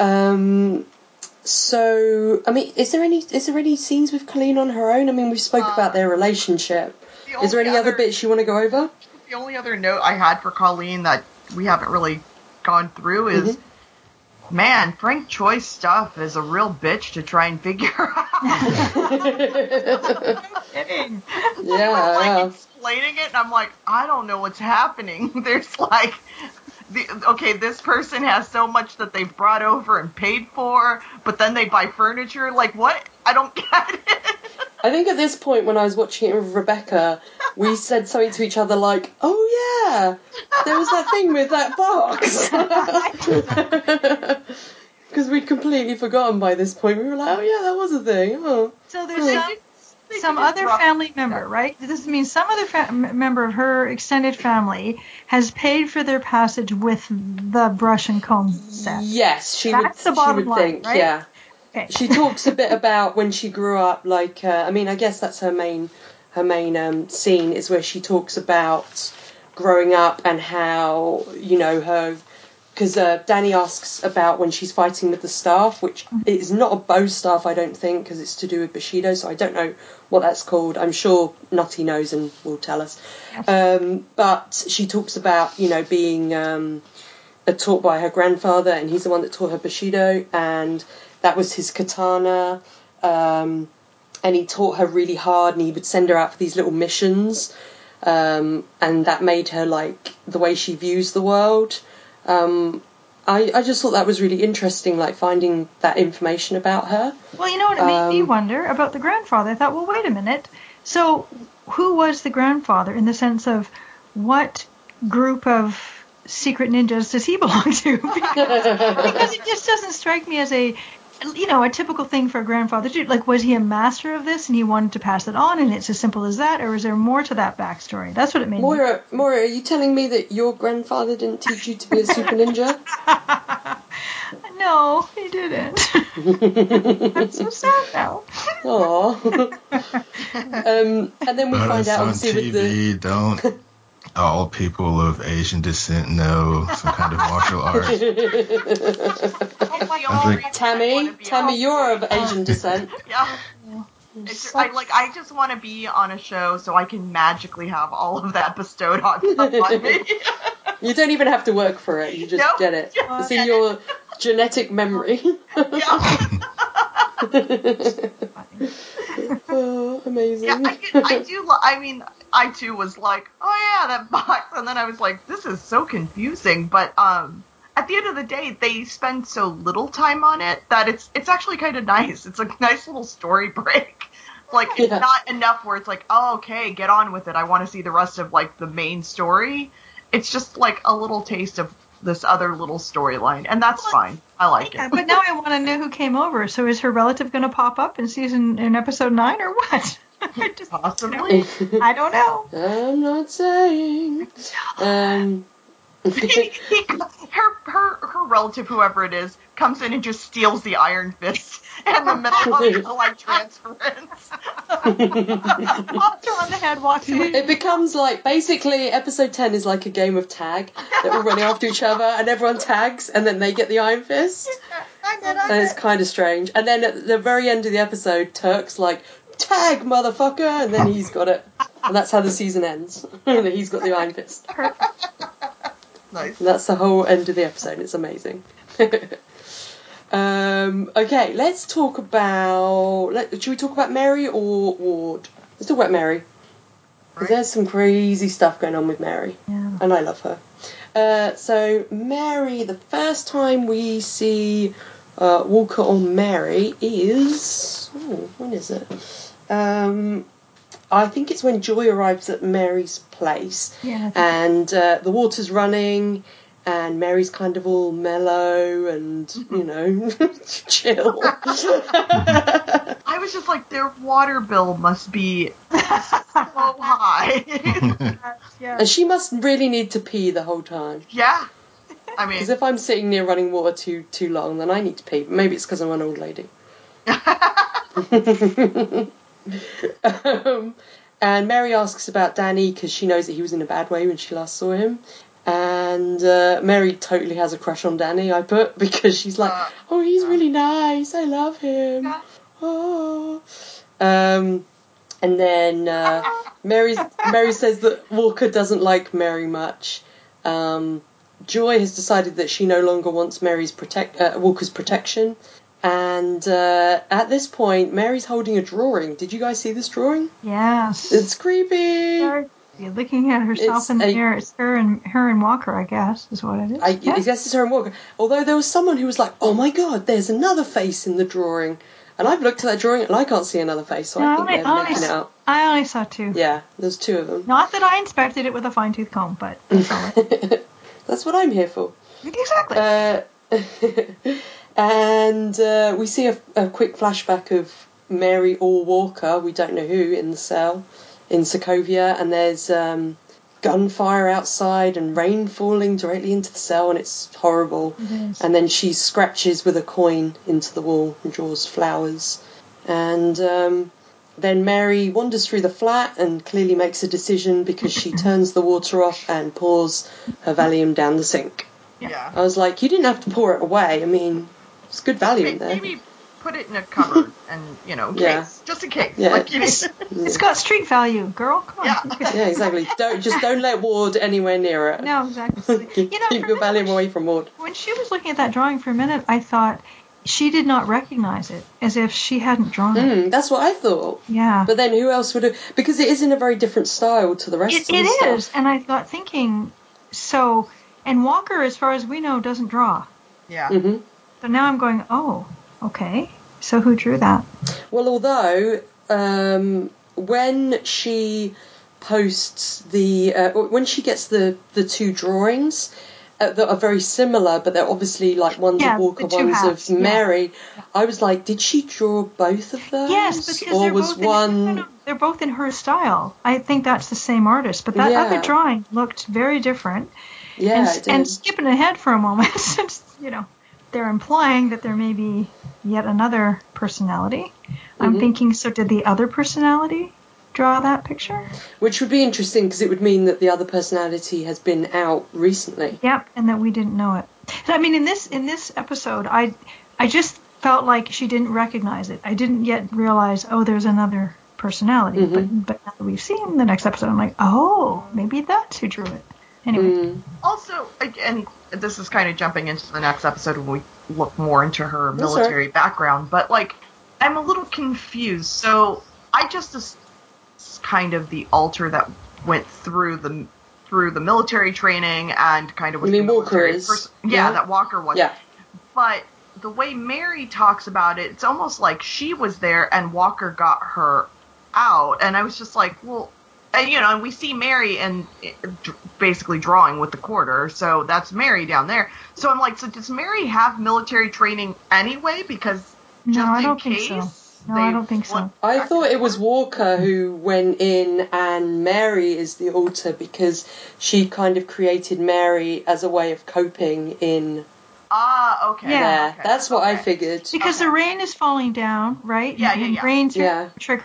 Um, so, I mean, is there any is there any scenes with Colleen on her own? I mean, we spoke Uh, about their relationship. The Is there any other bits you want to go over? The only other note I had for Colleen that we haven't really gone through is, Mm-hmm. man, Frank Choi's stuff is a real bitch to try and figure [LAUGHS] out. [LAUGHS] Kidding. Yeah, [LAUGHS] like yeah. explaining it, and I'm like, I don't know what's happening. There's like, the, okay, this person has so much that they've brought over and paid for, but then they buy furniture. Like, what? I don't get it. I think at this point, when I was watching it with Rebecca, we [LAUGHS] said something to each other like, "Oh yeah, there was that thing with that box." [LAUGHS] [LAUGHS] Because we'd completely forgotten by this point. We were like, "Oh yeah, that was a thing." Oh. So there's They some, some other family member, right? This means some other fa- member of her extended family has paid for their passage with the brush and comb set. Yes, she That's would. the bottom she would line, think, right? yeah. She talks a bit [LAUGHS] about when she grew up. Like, uh, I mean, I guess that's her main her main um, scene is where she talks about growing up and how you know her. Because uh, Danny asks about when she's fighting with the staff, which is not a bow staff, I don't think, because it's to do with Bushido, so I don't know what that's called. I'm sure Nutty knows and will tell us. Um, but she talks about, you know, being um, taught by her grandfather, and he's the one that taught her Bushido, and that was his katana. Um, and he taught her really hard, and he would send her out for these little missions, um, and that made her like the way she views the world. Um, I, I just thought that was really interesting, like finding that information about her. Well, you know what it made me Um, wonder about the grandfather. I thought, well, wait a minute. So, who was the grandfather in the sense of what group of secret ninjas does he [LAUGHS] belong to? because, [LAUGHS] because it just doesn't strike me as a, you know, a typical thing for a grandfather to do. Like, was he a master of this and he wanted to pass it on, and it's as simple as that, or is there more to that backstory? That's what it made me. Moira, Moira, are you telling me that your grandfather didn't teach you to be a super ninja? [LAUGHS] No, he didn't. [LAUGHS] I'm so sad now. Aww. [LAUGHS] um, and then we But find out, on obviously, with the. TV. Don't all people of Asian descent know some kind of martial art? It's the like- only Tammy, Tammy, you're of [LAUGHS] Asian descent. [LAUGHS] Yeah. It's, I like. I just want to be on a show so I can magically have all of that bestowed on, [LAUGHS] on me. You don't even have to work for it. You just Nope. get it. Just It's in get your genetic memory. yeah. oh, amazing. Yeah, I, I do. I mean, I too was like, oh yeah, that box, and then I was like, this is so confusing. But um, at the end of the day, they spend so little time on it that it's it's actually kind of nice. It's a nice little story [LAUGHS] break. Like it's Yeah. not enough where it's like, oh okay, get on with it. I want to see the rest of like the main story. It's just like a little taste of this other little storyline, and that's fine. I like Yeah, it. but now I want to know who came over. So is her relative going to pop up in season in episode nine or what? [LAUGHS] [LAUGHS] Just, Possibly. I don't know. I'm not saying. Um, he, [LAUGHS] he, her, her, her relative, whoever it is, comes in and just steals the Iron Fist and the middle of the like transference. Pops her on the head, walks away. It becomes like basically episode ten is like a game of tag. They're all running after each other, and everyone tags, and then they get the Iron Fist. [LAUGHS] I did, I And it's kind of strange. And then at the very end of the episode, Turk's like, "Tag, motherfucker!" and then he's got it, and that's how the season ends. [LAUGHS] he's got the Iron Fist. nice. And that's the whole end of the episode. It's amazing. [LAUGHS] um, okay, let's talk about. Let, should we talk about Mary or Ward? Let's talk about Mary. Because there's some crazy stuff going on with Mary, Yeah. and I love her. Uh, so Mary, the first time we see uh, Walker or Mary is oh, when is it? Um, I think it's when Joy arrives at Mary's place Yeah. and uh, the water's running, and Mary's kind of all mellow and you know [LAUGHS] chill. I was just like, their water bill must be so high. [LAUGHS] yeah. and she must really need to pee the whole time. yeah. I mean, Because if I'm sitting near running water too too long, then I need to pee. Maybe it's because I'm an old lady. [LAUGHS] [LAUGHS] um, and Mary asks about Danny because she knows that he was in a bad way when she last saw him. And uh, Mary totally has a crush on Danny, I put, [LAUGHS] because she's like, oh, he's really nice. I love him. Oh. Um, and then uh, Mary, Mary says that Walker doesn't like Mary much. Um, Joy has decided that she no longer wants Mary's protect uh, Walker's protection, and uh, at this point, Mary's holding a drawing. Did you guys see this drawing? Yes. It's creepy. You're looking at herself It's in the a- mirror. It's her and her and Walker, I guess, is what it is. I, yeah. I guess it's her and Walker. Although there was someone who was like, "Oh my God, there's another face in the drawing," and I've looked at that drawing and I can't see another face, so I think I- they're I making only it up. I only saw two. Yeah, there's two of them. Not that I inspected it with a fine tooth comb, but that's. [LAUGHS] That's what I'm here for. exactly. Uh, [LAUGHS] and uh, we see a, a quick flashback of Mary or Walker, we don't know who, in the cell in Sokovia, and there's um, gunfire outside and rain falling directly into the cell, and it's horrible. It is. And then she scratches with a coin into the wall and draws flowers. And um, then Mary wanders through the flat and clearly makes a decision because she turns the water off and pours her Valium down the sink. yeah. I was like, you didn't have to pour it away. I mean, it's good value in there. Maybe put it in a cupboard [LAUGHS] and, you know, Yeah. case. Just in case. Yeah. Like, you [LAUGHS] know, it's got street value, girl. Come on. Yeah. [LAUGHS] Yeah, exactly. Don't just don't let Ward anywhere near it. No, exactly. Keep You know, keep your a minute Valium away from Ward. When she was looking at that drawing for a minute, I thought she did not recognize it, as if she hadn't drawn it. Mm, that's what I thought. Yeah. But then who else would have? Because it is in a very different style to the rest It, of the it stuff. is, and I thought thinking so. And Walker, as far as we know, doesn't draw. yeah. hmm So now I'm going, oh, okay. So who drew that? Well, although um, when she posts the uh, when she gets the the two drawings uh, that are very similar, but they're obviously like ones Yeah, of Walker, ones two ones halves, of yeah. Mary. I was like, did she draw both of those? Yes, because or was both in, one? no, they're both in her style. I think that's the same artist, but that Yeah. other drawing looked very different. Yeah, and, and skipping ahead for a moment, [LAUGHS] since you know they're implying that there may be yet another personality. I'm Mhm. thinking, so did the other personality draw that picture? Which would be interesting because it would mean that the other personality has been out recently. Yep, and that we didn't know it. I mean, in this in this episode, I I just felt like she didn't recognize it. I didn't yet realize, oh, there's another personality. Mhm. But but now that we've seen the next episode, I'm like, oh, maybe that's who drew it. Anyway, Mm. Also, and this is kind of jumping into the next episode when we look more into her military background, but like, I'm a little confused. So I just as kind of the alter that went through the through the military training and kind of was You mean the Walker is? pers- yeah, Yeah. that Walker was. Yeah. But the way Mary talks about it, it's almost like she was there and Walker got her out, and I was just like, well, and, you know, and we see Mary and uh, basically drawing with the quarter, so that's Mary down there. So I'm like, so does Mary have military training anyway? Because no, just I don't case, think so. No, they I don't think so. I thought it was. Walker who went in and Mary is the altar because she kind of created Mary as a way of coping in Ah, okay. Yeah. okay, That's what I figured. Because Okay. the rain is falling down, right? Yeah, and, yeah, yeah. Rain's Yeah. trigger.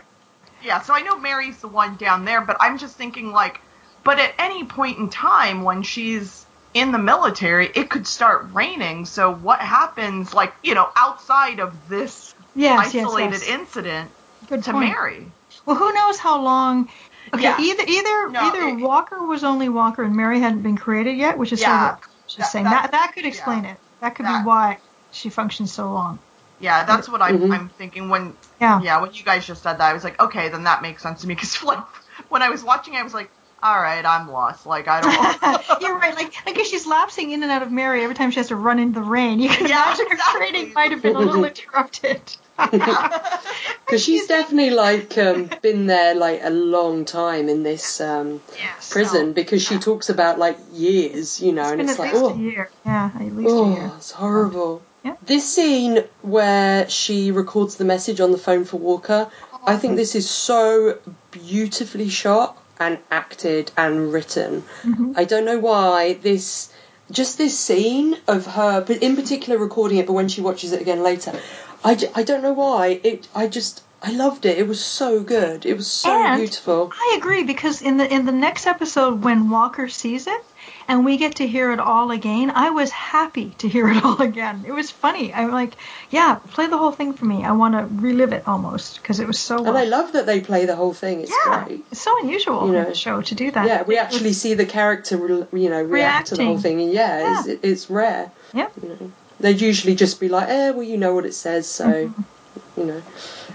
Yeah, so I know Mary's the one down there, but I'm just thinking like, but at any point in time when she's in the military, it could start raining. So what happens, like you know, outside of this Yes, isolated yes, yes. incident Good to point. Mary? Well, who knows how long? Okay, Yeah. either either No, either it- Walker was only Walker and Mary hadn't been created yet, which is sort Yeah. of what she's That- saying. that- That could explain it. That could That- be why she functions so long. Yeah, that's what I'm, Mhm. I'm thinking when Yeah. yeah when you guys just said that I was like okay then that makes sense to me because [LAUGHS] like when I was watching I was like all right I'm lost like I don't [LAUGHS] You're right. Like, I guess she's lapsing in and out of Mary every time she has to run into the rain. You can Yeah, imagine her training might have been a little [LAUGHS] interrupted. Because she's definitely like um, been there like a long time in this um, yes. prison because she talks about like years, you know, It's and been it's at like, least oh, a year. Yeah, at least a year. oh, it's horrible. Yeah. This scene where she records the message on the phone for Walker, I think this is so beautifully shot and acted and written. Mhm. I don't know why this, just this scene of her, but in particular recording it, but when she watches it again later, I, I don't know why it. I just I loved it. It was so good. It was so And- beautiful. I agree because in the in the next episode when Walker sees it and we get to hear it all again, I was happy to hear it [LAUGHS] all again. It was funny. I'm like, yeah, play the whole thing for me. I want to relive it almost because it was so. And I love that they play the whole thing. It's yeah, great. it's so unusual You know. the show to do that. Yeah, we actually see the character, re- you know, react to the whole thing, and yeah, It's, it's rare. Yeah. You know, they'd usually just be like, "Eh, well, you know what it says, so Mm-hmm. you know."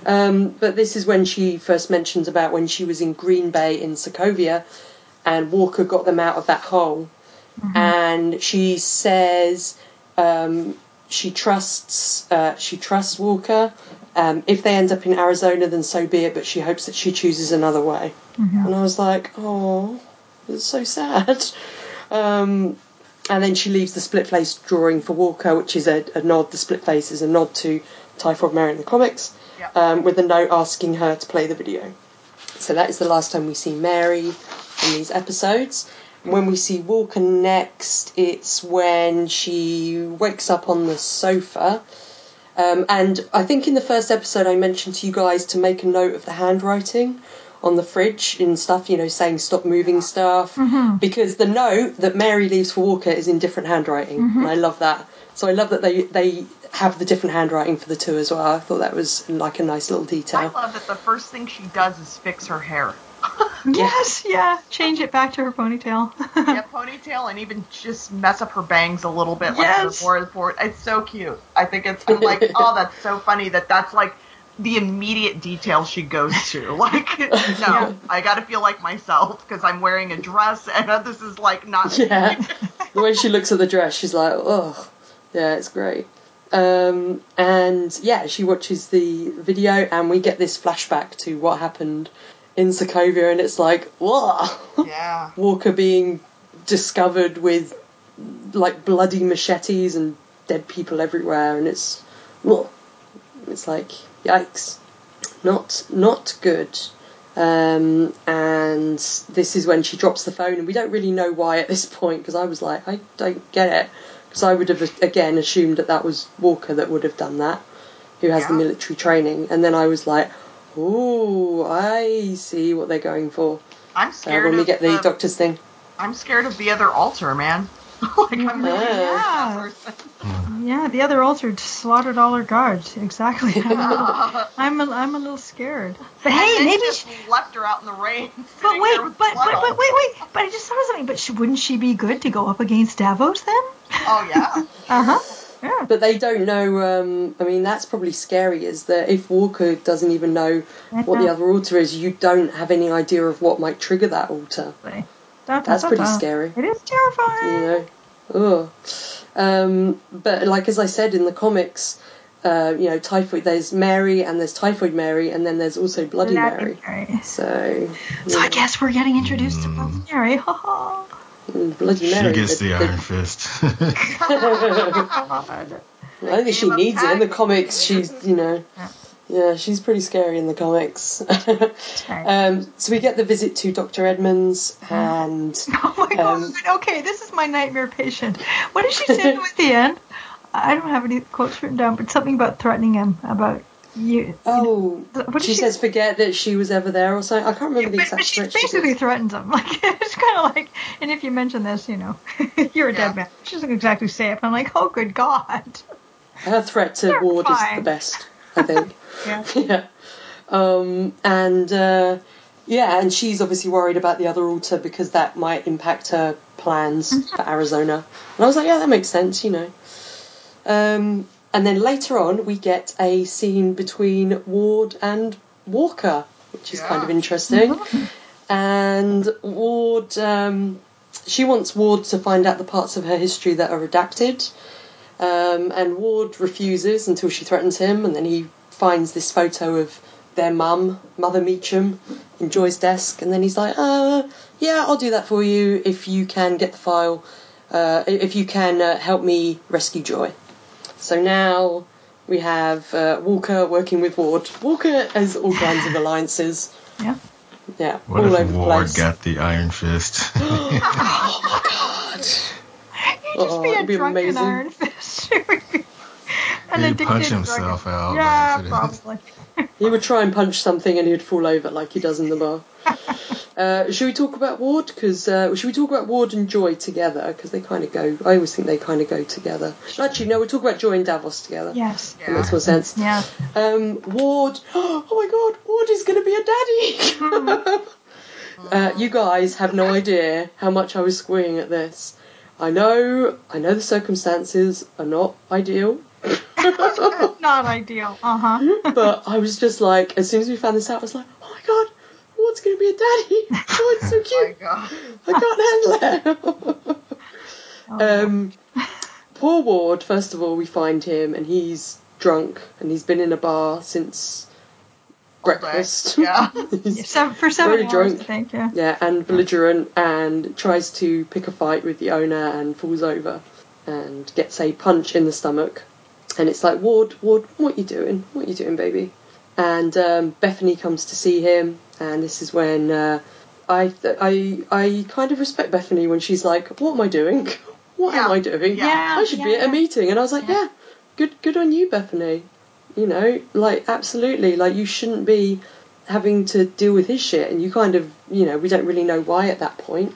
Um, but this is when she first mentions about when she was in Green Bay in Sokovia, and Walker got them out of that hole, Mm-hmm. and she says um, she trusts uh, she trusts Walker. Um, if they end up in Arizona, then so be it. But she hopes that she chooses another way. Mhm. And I was like, oh, it's so sad. Um, and then she leaves the split face drawing for Walker, which is a, a nod. The split face is a nod to Typhoid Mary in the comics, Yeah. um, with a note asking her to play the video. So that is the last time we see Mary in these episodes. When we see Walker next, it's when she wakes up on the sofa. Um, and I think in the first episode, I mentioned to you guys to make a note of the handwriting on the fridge and stuff, you know, saying stop moving stuff. Mhm. Because the note that Mary leaves for Walker is in different handwriting. And I love that. So I love that they, they have the different handwriting for the two as well. I thought that was like a nice little detail. I love that the first thing she does is fix her hair. [LAUGHS] Yes, yeah. Change it back to her ponytail. yeah, [LAUGHS] ponytail and even just mess up her bangs a little bit, like Yes. board board. It's so cute. I think it's. I'm like, [LAUGHS] oh, that's so funny that that's like the immediate detail she goes to. Like, no, Yeah. I got to feel like myself because I'm wearing a dress, and this is like not. Yeah. the way she looks at the dress, she's like, oh, yeah, it's great. Um, and yeah, she watches the video, and we get this flashback to what happened in Sokovia, and it's like, whoa, Yeah. [LAUGHS] Walker being discovered with like bloody machetes and dead people everywhere, and it's, whoa, it's like, yikes, not not good. Um, and this is when she drops the phone, and we don't really know why at this point because I was like, I don't get it. Because I would have again assumed that that was Walker that would have done that, who has the military training, and then I was like, oh, I see what they're going for. I'm Uh, scared when we of get the the, doctor's thing. I'm scared of the other altar, man. [LAUGHS] like I'm really scared of that Yeah. person. yeah, the other altar slaughtered all her guards. Exactly. [LAUGHS] I'm a little, I'm a, I'm a little scared. But hey, then maybe. just She, left her out in the rain. [LAUGHS] but wait, but, but, but, wait, wait. But I just thought of something. But she, wouldn't she be good to go up against Davos then? Oh yeah. Uh huh. Yeah. But they don't know. Um, I mean, that's probably scary. Is that if Walker doesn't even know what the other altar is, you don't have any idea of what might trigger that altar. Da, da, That's da, pretty scary. It is terrifying. You know. Ugh. Um, but like as I said in the comics, uh, you know, typhoid. There's Mary and there's typhoid Mary, and then there's also Bloody Mary. Mary. So, So I guess we're getting introduced to Bloody Mary. Ha ha. Bloody She gets the- the the- Iron Fist. [LAUGHS] God. I don't think she needs it in the comics. She's, you know, Yeah, she's pretty scary in the comics. [LAUGHS] Um, so we get the visit to Dr. Edmonds, and [LAUGHS] Oh my god. Um, okay, this is my nightmare patient. What did she say to at the end? I don't have any quotes written down, but something about threatening him about you. oh, What did she, she- says forget that she was ever there or something. I can't remember the exact but she stretch. basically threatens him. [LAUGHS] Like it's kind of like, and if you mention this, you know, [LAUGHS] you're a Yeah. dead man. She doesn't exactly say it. But I'm like, oh, good god. Her threat to They're Ward is the best, I think. [LAUGHS] Yeah. yeah. Um, and uh, yeah, and she's obviously worried about the other altar because that might impact her plans Mm-hmm. for Arizona. And I was like, yeah, that makes sense, you know. Um, and then later on, we get a scene between Ward and Walker, which is kind of Yeah. interesting. And Ward, um, she wants Ward to find out the parts of her history that are redacted. Um, and Ward refuses until she threatens him, and then he finds this photo of their mum, Mother Meachum, in Joy's desk, and then he's like, uh, yeah, I'll do that for you if you can get the file, uh, if you can uh, help me rescue Joy. So now we have uh, Walker working with Ward. Walker has all kinds of alliances. Yeah. Yeah, What all if over the Ward place. got the Iron Fist? [GASPS] [LAUGHS] oh my god. He'd just Oh, be a be drunken amazing. Iron Fist. [LAUGHS] It would An He'd addicted punch drunken- himself out Yeah, probably. He would try and punch something and he'd fall over like he does in the bar. [LAUGHS] Uh, should we talk about Ward? Because uh, should we talk about Ward and Joy together? Because they kind of go. I always think they kind of go together. Actually, no. We'll talk about Joy and Davos together. Yes. That makes more sense. Yeah. Um, Ward. [GASPS] Oh my God! Ward is going to be a daddy. [LAUGHS] uh, you guys have no idea how much I was squeeing at this. I know. I know the circumstances are not ideal. [LAUGHS] Not ideal. Uh huh. [LAUGHS] but I was just like, as soon as we found this out, I was like, oh my god, Ward's going to be a daddy. Oh, it's so [LAUGHS] my cute. god. I can't handle it. [LAUGHS] Oh, [LAUGHS] um, poor Ward, first of all, we find him and he's drunk and he's been in a bar since breakfast. Yeah. He's- for seven very hours, drunk. I think. Yeah. yeah, and belligerent and tries to pick a fight with the owner and falls over and gets a punch in the stomach. And it's like, Ward, Ward, what you doing? What you doing, baby? And um, Bethany comes to see him, and this is when uh, I, th- I I kind of respect Bethany when she's like, "What am I doing? [LAUGHS] What am I doing? Yeah. I should be at a meeting." And I was like, Yeah. "Yeah, good good on you, Bethany. You know, like absolutely, like you shouldn't be having to deal with his shit, and you kind of, you know, we don't really know why at that point.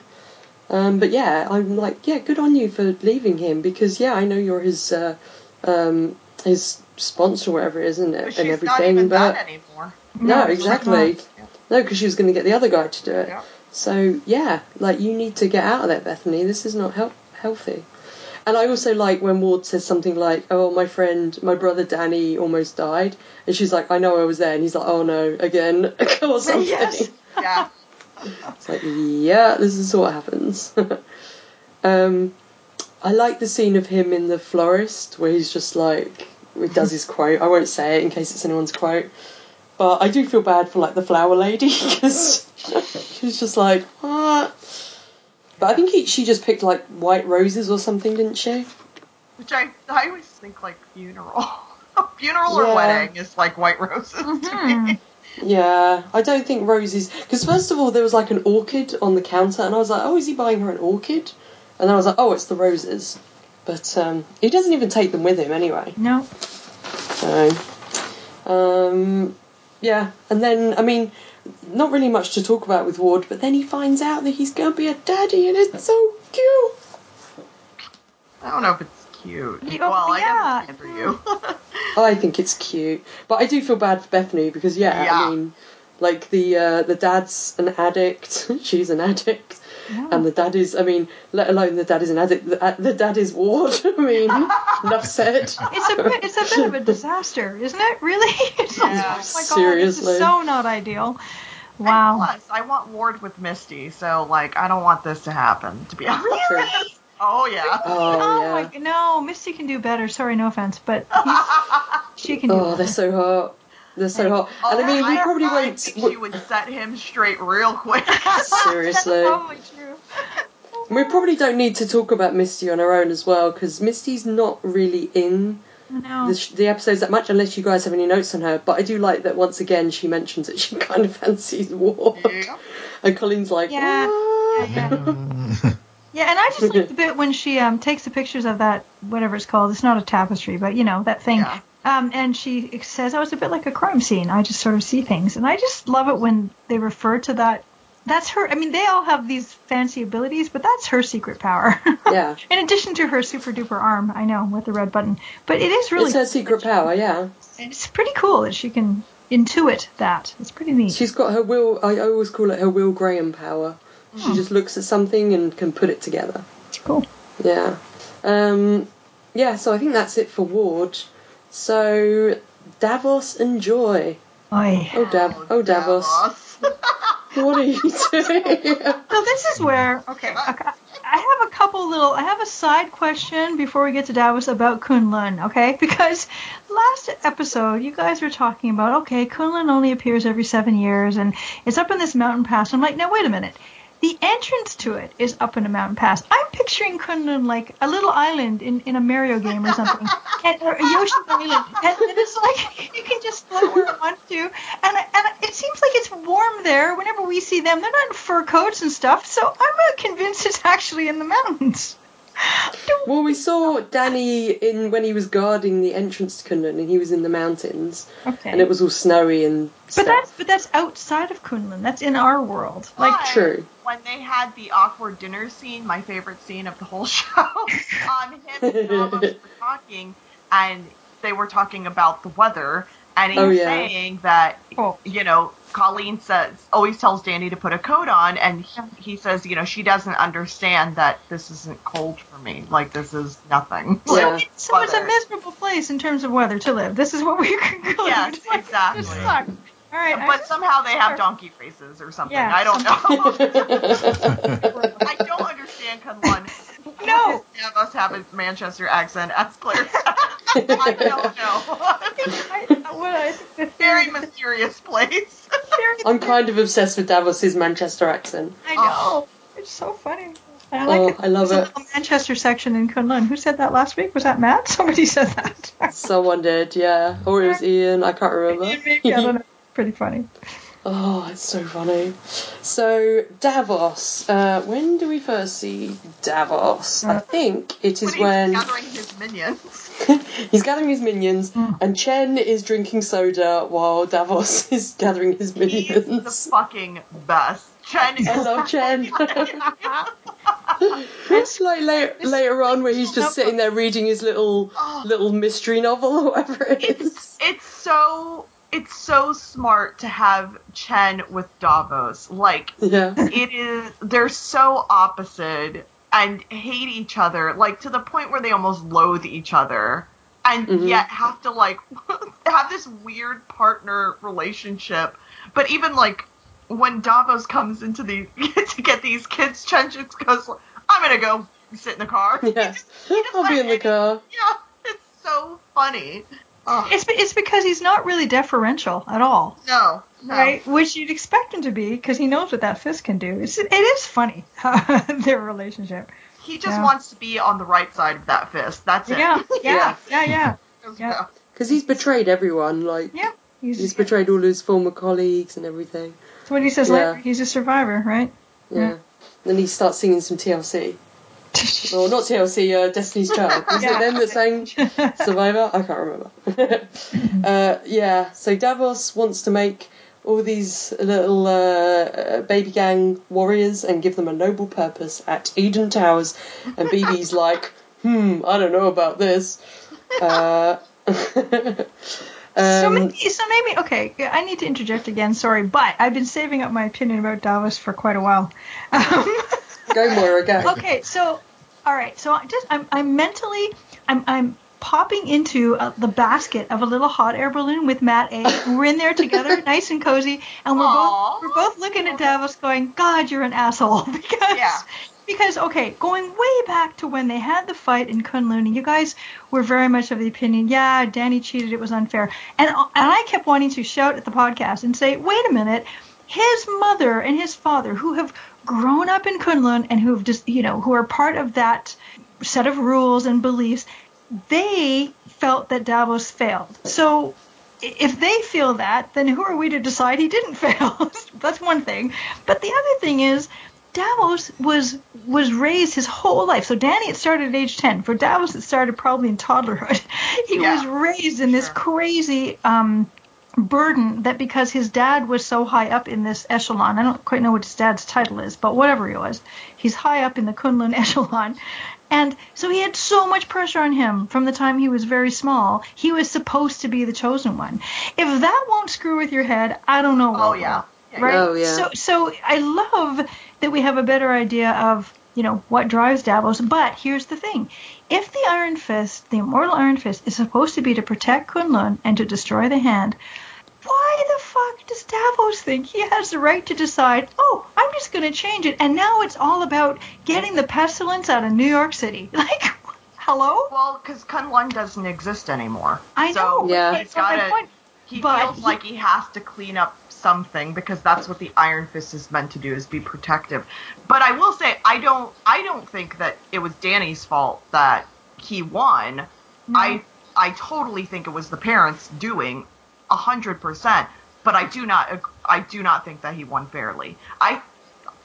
Um, but yeah, I'm like, yeah, good on you for leaving him because yeah, I know you're his uh, um, his sponsor, whatever it is, isn't it, But and she's not everything. even but that anymore. no, exactly. No, because she was going to get the other guy to do it. Yeah. So yeah, like you need to get out of there, Bethany. This is not help- healthy. And I also like when Ward says something like, "Oh, my friend, my brother Danny almost died," and she's like, "I know I was there," and he's like, "Oh no, again," [LAUGHS] or [LAUGHS] something. Yes. Yeah. It's like, yeah, this is what happens. [LAUGHS] um, I like the scene of him in the florist where he's just like, he does his quote. I won't say it in case it's anyone's quote, but I do feel bad for like the flower lady [LAUGHS] because she's just like, what? But I think he, she just picked like white roses or something, didn't she? Which I I always think like funeral. [LAUGHS] funeral or wedding is like white roses to Mhm. me. Yeah, I don't think roses. Because first of all, there was like an orchid on the counter, and I was like, "Oh, is he buying her an orchid?" And then I was like, "Oh, it's the roses." But um, he doesn't even take them with him anyway. No. So, um, yeah. And then, I mean, not really much to talk about with Ward, but then he finds out that he's going to be a daddy, and it's so cute. I don't know if it's cute. Yeah, well, I yeah. guess it's for you. [LAUGHS] I think it's cute, but I do feel bad for Bethany because, yeah, Yeah. I mean, like the uh, the dad's an addict, [LAUGHS] she's an addict. No. And the dad is, I mean, let alone the dad is an addict, the, uh, the dad is Ward. [LAUGHS] I mean, [LAUGHS] enough said. It's a bit, it's a bit of a disaster, isn't it? Really? [LAUGHS] It's like, Yeah. oh my god, this Seriously. is so not ideal. And Wow. plus, I want Ward with Misty, so like I don't want this to happen. To be honest. True. Oh yeah. Oh, yeah. my no, Misty can do better. Sorry, no offense, but she can do Oh, better. they're so hot. They're so hot. And I mean, we I- probably I won't. think she would set him straight real quick. [LAUGHS] Seriously. Probably true. We probably don't need to talk about Misty on her own as well, because Misty's not really in I the, sh- the episodes that much, unless you guys have any notes on her. But I do like that once again she mentions that she [LAUGHS] kind of fancies Ward, Yeah. and Colleen's like, Yeah. "What?" Yeah, [LAUGHS] Yeah, and I just like the bit when she um takes the pictures of that whatever it's called. It's not a tapestry, but you know that thing. Yeah. Um, and she says, "Oh, it's a bit like a crime scene. I just sort of see things." And I just love it when they refer to that. That's her. I mean, they all have these fancy abilities, but that's her secret power. [LAUGHS] Yeah, In addition to her super duper arm, I know with the red button. But it is really. it's her secret power. Yeah, It's pretty cool that she can intuit that. It's pretty neat. she's got her Will. I always call it her Will Graham power. She just looks at something and can put it together. It's cool. Yeah. Um, yeah, so I think that's it for Ward. So, Davos and Joy. Oy. Oh, Dav- oh, oh Davos. What are you doing? [LAUGHS] So this is where okay, okay, I have a couple little I have a side question before we get to Davos about Kunlun, okay? [LAUGHS] Because last episode you guys were talking about okay, Kunlun only appears every seven years and it's up in this mountain pass. I'm like, now wait a minute. The entrance to it is up in a mountain pass. I'm picturing Kunlun like a little island in, in a Mario game or something, [LAUGHS] and, or a Yoshi Island, and, and it's like [LAUGHS] you can just float where you want to. And and it seems like it's warm there. Whenever we see them, they're not in fur coats and stuff. So I'm not convinced it's actually in the mountains. Well, we saw Danny in when he was guarding the entrance to Kunlun and he was in the mountains Okay. and it was all snowy and Stuff. but that's but that's outside of Kunlun. That's in our world. Like But True. When they had the awkward dinner scene, my favorite scene of the whole [LAUGHS] show, [LAUGHS] um, him and Davos were talking, and they were talking about the weather, and he's Oh, yeah. saying that Oh. you know Colleen says always tells Danny to put a coat on, and he, he says you know she doesn't understand that this isn't cold for me, like this is nothing. Yeah. so it's a miserable place in terms of weather to live. This is what we [LAUGHS] conclude. Yes, Like, exactly. This sucks. All right. I But just- somehow they have donkey faces or something. Yeah, I don't know. [LAUGHS] I don't understand Kunlun. No. Davos have a Manchester accent as Claire. [LAUGHS] I don't know. [LAUGHS] I, what I think the Very theory- mysterious place. theory- I'm kind of obsessed with Davos's Manchester accent. I know. Oh. It's so funny. Oh, I like Oh, it. I love There's a it. little Manchester section in Kunlun. Who said that last week? Was that Matt? [LAUGHS] Somebody said that. Someone did, yeah. Or it was Ian, I can't remember. Maybe, I don't know. Pretty funny. Oh, it's so funny. So, Davos. Uh, when do we first see Davos? I think it is When he's when gathering his minions. [LAUGHS] he's gathering his minions, Mm. and Chen is drinking soda while Davos [LAUGHS] is gathering his minions. He's the fucking best. Chen is I love Chen. it's like later, later on where he's just sitting there reading his little Oh. little mystery novel or whatever it is. it's it's so it's so smart to have Chen with Davos. Like Yeah. it is they're so opposite and hate each other like to the point where they almost loathe each other and Mhm. yet have to like [LAUGHS] have this weird partner relationship but even like when davos comes into the [LAUGHS] to get these kids chen just goes i'm gonna go sit in the car Yeah. I'll be in the car. yeah it's so funny oh, It's it's because he's not really deferential at all, no no right? Which you'd expect him to be because he knows what that fist can do. It's, it is funny [LAUGHS] their relationship. he just Yeah. wants to be on the right side of that fist that's it Yeah, [LAUGHS] yeah, yeah, yeah. Yeah. [LAUGHS] Because he's betrayed everyone. Like, Yeah. He's, he's betrayed all his former colleagues and everything. That's what he says Yeah. later. He's a survivor, right? Yeah. Yeah. Then he starts singing some TLC. [LAUGHS] Well, not TLC, uh, Destiny's Child. [LAUGHS] Is Yeah. it them that sang Survivor? I can't remember. [LAUGHS] uh, yeah, so Davos wants to make all these little uh, baby gang warriors and give them a noble purpose at Eden Towers. And BB's like, hmm, I don't know about this. Uh, so um, maybe, so maybe, okay. I need to interject again. Sorry, but I've been saving up my opinion about Davos for quite a while. Um, go Moira, go. okay, so all right, so I just I'm I'm mentally I'm I'm popping into uh, the basket of a little hot air balloon with Matt A. We're in there together, [LAUGHS] nice and cozy, and we're Aw. both we're both looking at Davos, going, "God, you're an asshole," [LAUGHS] because. Yeah. Because okay, going way back to when they had the fight in Kunlun, you guys were very much of the opinion, yeah, Danny cheated, it was unfair, and and I kept wanting to shout at the podcast and say, wait a minute, his mother and his father, who have grown up in Kunlun and who have just, you know, who are part of that set of rules and beliefs, they felt that Davos failed. So if they feel that, then who are we to decide he didn't [LAUGHS] fail? That's one thing. But the other thing is, Davos was was raised his whole life. So Danny, it started at age ten. For Davos, it started probably in toddlerhood. [LAUGHS] He Yeah, was raised in this sure. crazy um, burden that because his dad was so high up in this echelon, I don't quite know what his dad's title is, but whatever he was, he's high up in the Kunlun [LAUGHS] echelon. And so he had so much pressure on him from the time he was very small. He was supposed to be the chosen one. If that won't screw with your head, I don't know. Oh yeah. Yeah, right? Oh, yeah. So so I love that we have a better idea of you know what drives Davos. But here's the thing: if the Iron Fist, the immortal Iron Fist, is supposed to be to protect Kunlun and to destroy the Hand, why the fuck does Davos think he has the right to decide? Oh, I'm just going to change it, and now it's all about getting the pestilence out of New York City. [LAUGHS] Like, hello? Well, because Kunlun doesn't exist anymore. I so know. Yeah. but He's that's not my gotta- point. He But feels he- like he has to clean up something because that's what the Iron Fist is meant to do is be protective. But I will say I don't I don't think that it was Danny's fault that he won. No. I I totally think it was the parents doing a hundred percent. But I do not I do not think that he won fairly. I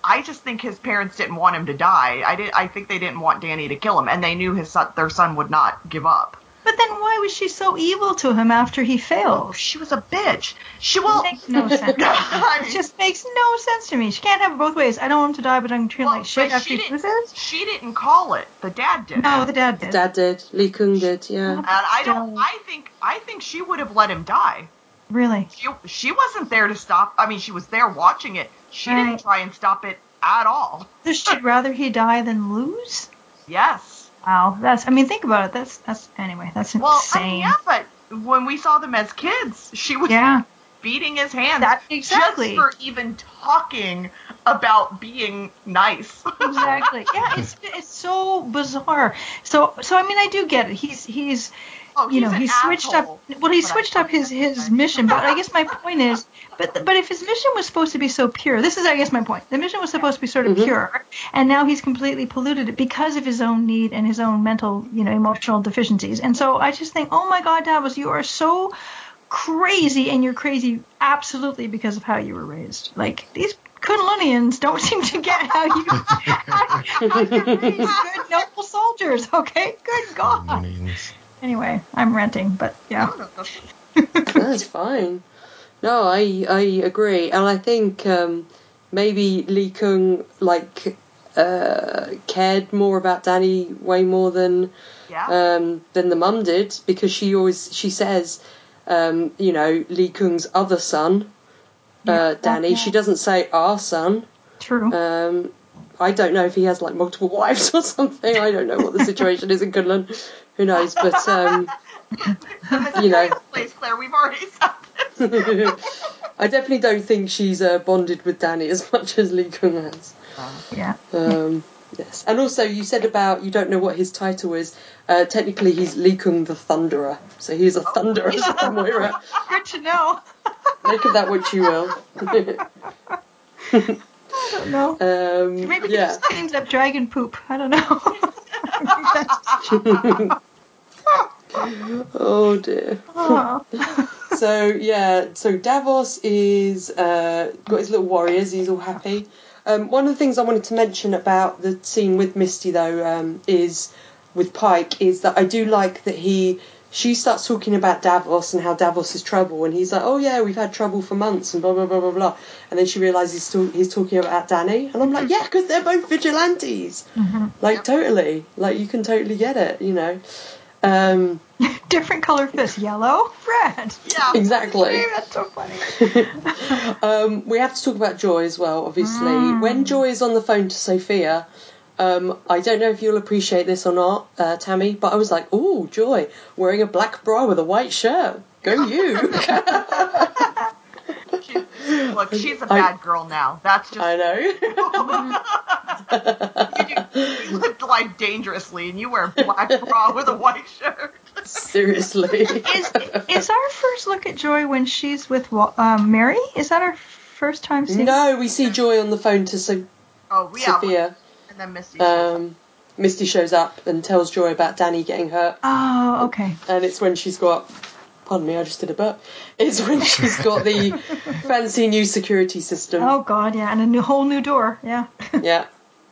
I just think his parents didn't want him to die. I did I think they didn't want Danny to kill him and they knew his son, their son would not give up. But then why was she so evil to him after he Oh, failed? she was a bitch. She It will makes no sense. [LAUGHS] It just makes no sense to me. She can't have it both ways. I don't want him to die, but I'm treating Well, like shit after she he didn't- loses. She didn't call it. The dad did. No, the dad did. The Dad did. Lee Kung did. Yeah. and I don't. I think. I think she would have let him die. Really? She she wasn't there to stop. I mean, she was there watching it. She Right. didn't try and stop it at all. So she'd [LAUGHS] rather he die than lose? Yes. Wow, that's. I mean, think about it. That's that's anyway. That's Well, insane. I mean, yeah, but when we saw them as kids, she was Yeah. beating his hands That- exactly. just for even talking about being nice. [LAUGHS] exactly. Yeah, it's it's so bizarre. So so I mean, I do get it. He's he's Oh, you know he switched asshole, up. Well, he but switched don't up his his it. mission. But I guess my point is, but but if his mission was supposed to be so pure, this is I guess my point. The mission was supposed to be sort of Mhm. pure, and now he's completely polluted it because of his own need and his own mental, you know, emotional deficiencies. And so I just think, oh my God, Davos, you are so crazy, and you're crazy absolutely because of how you were raised. Like these. Kunlunians don't [LAUGHS] seem to get how you how, [LAUGHS] how you raise good noble soldiers. Okay, good God. Millions. Anyway, I'm ranting, but yeah. [LAUGHS] That's fine. No, I I agree, and I think um, maybe Lee Kung like uh, cared more about Danny way more than Yeah. um, than the mum did because she always she says, um, you know, Lee Kung's other son, uh, Yeah. Danny. She doesn't say our son. True. Um, I don't know if he has like multiple [LAUGHS] wives or something. I don't know what the situation is in Kunlun. Who knows? But um, you know. mysterious place, Claire. We've already said [LAUGHS] this. I definitely don't think she's uh, bonded with Danny as much as Lee Kung has. yeah. Um, yes, and also you said about you don't know what his title is. Uh, technically, he's Lee Kung the Thunderer, so he's a thunderer. [LAUGHS] Moira. Good to know. Make of that what you will. [LAUGHS] I don't know. um, Maybe he yeah. just cleans up dragon poop. I don't know. [LAUGHS] Oh dear. So yeah, so Davos is uh, got his little warriors. He's all happy. Um, one of the things I wanted to mention about the scene with Misty though um, is with Pike is that I do like that he she starts talking about Davos and how Davos is trouble, and he's like, oh yeah, we've had trouble for months and blah blah blah blah blah, and then she realizes he's, talk- he's talking about Danny, and I'm like, yeah, because they're both vigilantes, like Yep. totally, like you can totally get it, you know. Um, [LAUGHS] Different color fist. Yellow, red. Yeah. exactly. That's so funny. [LAUGHS] um, we have to talk about Joy as well, obviously. When Joy is on the phone to Sophia, um, I don't know if you'll appreciate this or not, uh, Tammy, but I was like, "Ooh, Joy, wearing a black bra with a white shirt. Go you!" She, [LAUGHS] [LAUGHS] look, she's a bad girl now. That's just. I know. [LAUGHS] you lived life dangerously, and you wear a black bra with a white shirt. Seriously. Is is our first look at Joy when she's with um, Mary? Is that our first time seeing? no, we see Joy on the phone to so- Oh, yeah. Sophia. And then Misty. shows up. Um, Misty shows up and tells Joy about Danny getting hurt, Oh, okay. and it's when she's got. Pardon me, I just did a burp. It's when she's got the [LAUGHS] fancy new security system. Oh God, yeah, and a new, whole new door. Yeah. [LAUGHS] Yeah.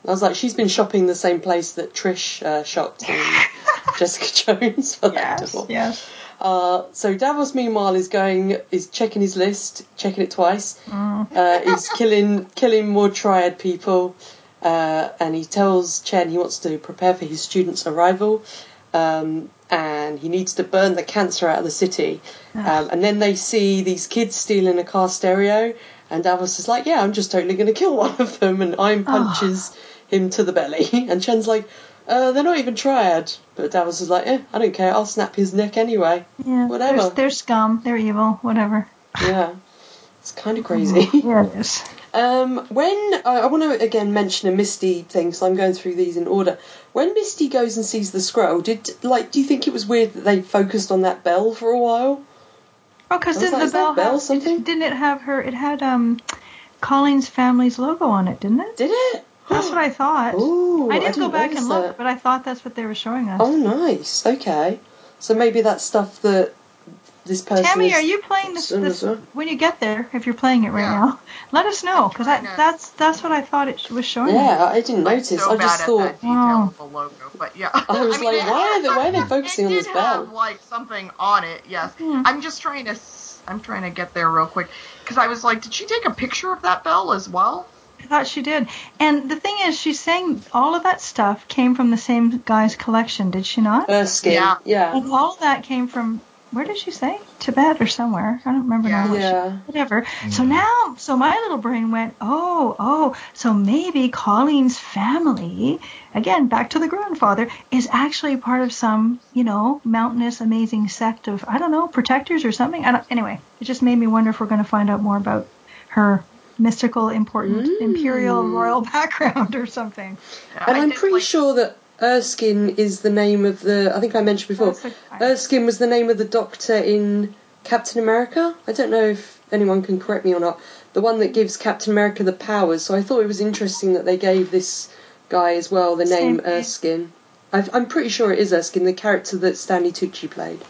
I was like, she's been shopping the same place that Trish uh, shopped in [LAUGHS] Jessica Jones for that yes. door. Yes. Uh, so Davos, meanwhile, is going, is checking his list, checking it twice. Mm. Uh, he's killing, killing more triad people, uh, and he tells Chen he wants to prepare for his students' arrival, um, and he needs to burn the cancer out of the city. Um, and then they see these kids stealing a car stereo, and Davos is like, "Yeah, I'm just totally going to kill one of them," and Iron punches him to the belly, [LAUGHS] and Chen's like. Uh, they're not even triad, but Davos is like, eh, I don't care. I'll snap his neck anyway. Yeah. Whatever. They're, they're scum. They're evil. Whatever. Yeah, it's kind of [LAUGHS] crazy. Yeah, it is. Um, when I, I want to again mention a Misty thing, so I'm going through these in order. When Misty goes and sees the scroll, did like do you think it was weird that they focused on that bell for a while? Oh, because didn't like, the that bell, have, something? Didn't it have her? It had um, Colleen's family's logo on it, didn't it? Did it? That's what I [GASPS] thought. Ooh, I didn't, go back and look, that. but I thought that's what they were showing us. Oh, nice. Okay, so maybe that's stuff that this person. Tammy, is- are you playing this, Sure, this sure. when you get there? If you're playing it right Yeah. now, let us know because trying to- that's that's what I thought it was showing. us. Yeah, I didn't I'm notice. so I just at thought. that detail Wow. of the logo, but yeah. I was [LAUGHS] mean, like, it- why are they why are they [LAUGHS] focusing it on this did bell? have like something on it. Yes, Hmm. I'm just trying to. I'm trying to get there real quick because I was like, did she take a picture of that bell as well? I thought she did. And the thing is, she's saying all of that stuff came from the same guy's collection, did she not? Erskine. Yeah. Yeah. And all of that came from where did she say? Tibet or somewhere. I don't remember Yeah. now. What she, Yeah. whatever. So now, so my little brain went, oh, oh, so maybe Colleen's family, again, back to the grandfather, is actually part of some, you know, mountainous, amazing sect of, I don't know, protectors or something. I don't, anyway, it just made me wonder if we're going to find out more about her mystical, important, Mm. imperial, royal [LAUGHS] background or something. And I I'm pretty like- sure that Erskine is the name of the. I think I mentioned before. Erskine was the name of the doctor in Captain America. I don't know if anyone can correct me or not. The one that gives Captain America the powers. So I thought it was interesting that they gave this guy as well the name Same. Erskine. I've, I'm pretty sure it is Erskine, the character that Stanley Tucci played.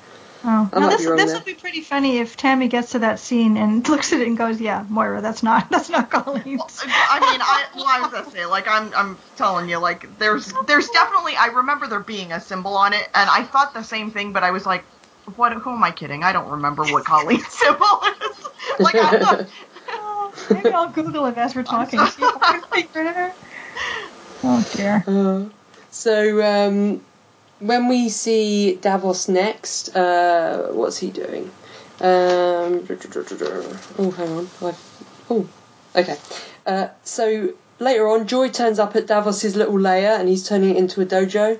Oh, I now might this be this there. will be pretty funny if Tammy gets to that scene and [LAUGHS] looks at it and goes, "Yeah, Moira, that's not [LAUGHS] that's not Colleen." I mean, I well, I was gonna say, like, I'm, I'm telling you, like, there's, there's definitely, I remember there being a symbol on it, and I thought the same thing, but I was like, what? Who am I kidding? I don't remember what Colleen's [LAUGHS] symbol is. like, I thought, Oh, maybe I'll Google it as we're talking. See if I can figure it out. Oh dear. Uh, so um, when we see Davos next, uh, what's he doing? Um, oh, hang on. Oh, okay. Uh, so later on, Joy turns up at Davos's little lair, and he's turning it into a dojo.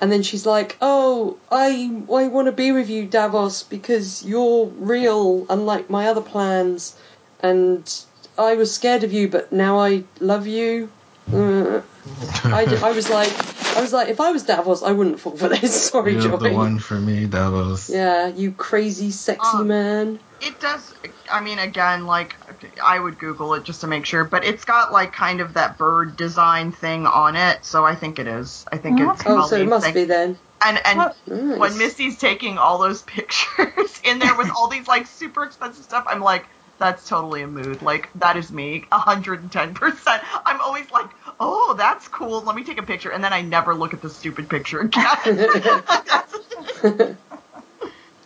And then she's like, "Oh, I I want to be with you, Davos, because you're real, unlike my other plans. And I was scared of you, but now I love you." Uh, I, I was like, I was like, if I was Davos, I wouldn't fall for this. [LAUGHS] Sorry, You're Joy. the one for me, Davos. Yeah, you crazy, sexy Um, man. it does, I mean, again, like, I would Google it just to make sure, but it's got, like, kind of that bird design thing on it, so I think it is. I think it's Okay. Oh, so it must thing. be then. And, and What? Nice. when Misty's taking all those [LAUGHS] pictures in there with all these like super expensive stuff, I'm like, that's totally a mood. Like that is me, hundred and ten percent. I'm always like, oh, that's cool. Let me take a picture, and then I never look at the stupid picture again. [LAUGHS] [LAUGHS]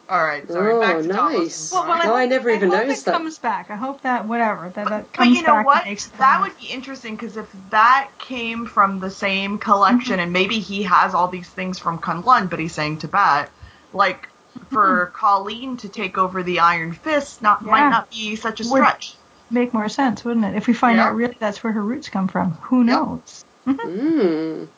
all right, sorry. Oh, back to nice. Well, well, I, No, hope, I never even hope noticed it that. comes back. I hope that whatever that, that But comes you know what? and makes it That would be interesting because if that came from the same collection, Mm-hmm. and maybe he has all these things from Kunlun, but he's saying Tibet, like for Colleen to take over the Iron Fist, not Yeah. might not be such a Would- stretch. make more sense, wouldn't it? If we find Yeah. out really that's where her roots come from, who Yep. knows? Mm.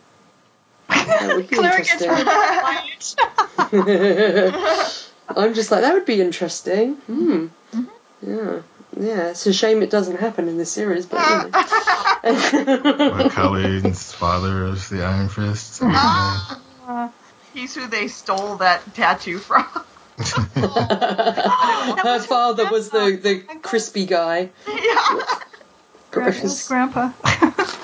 [LAUGHS] That would be interesting. [LAUGHS] I'm just like, that would be interesting. Hmm. Mm-hmm. Yeah. Yeah, it's a shame it doesn't happen in this series, but you know. [LAUGHS] But Colleen's father is the Iron Fist. Uh, He's who they stole that tattoo from. [LAUGHS] [LAUGHS] Her was her father was the, the crispy guy. yeah. Gra- it was Gross. grandpa. [LAUGHS]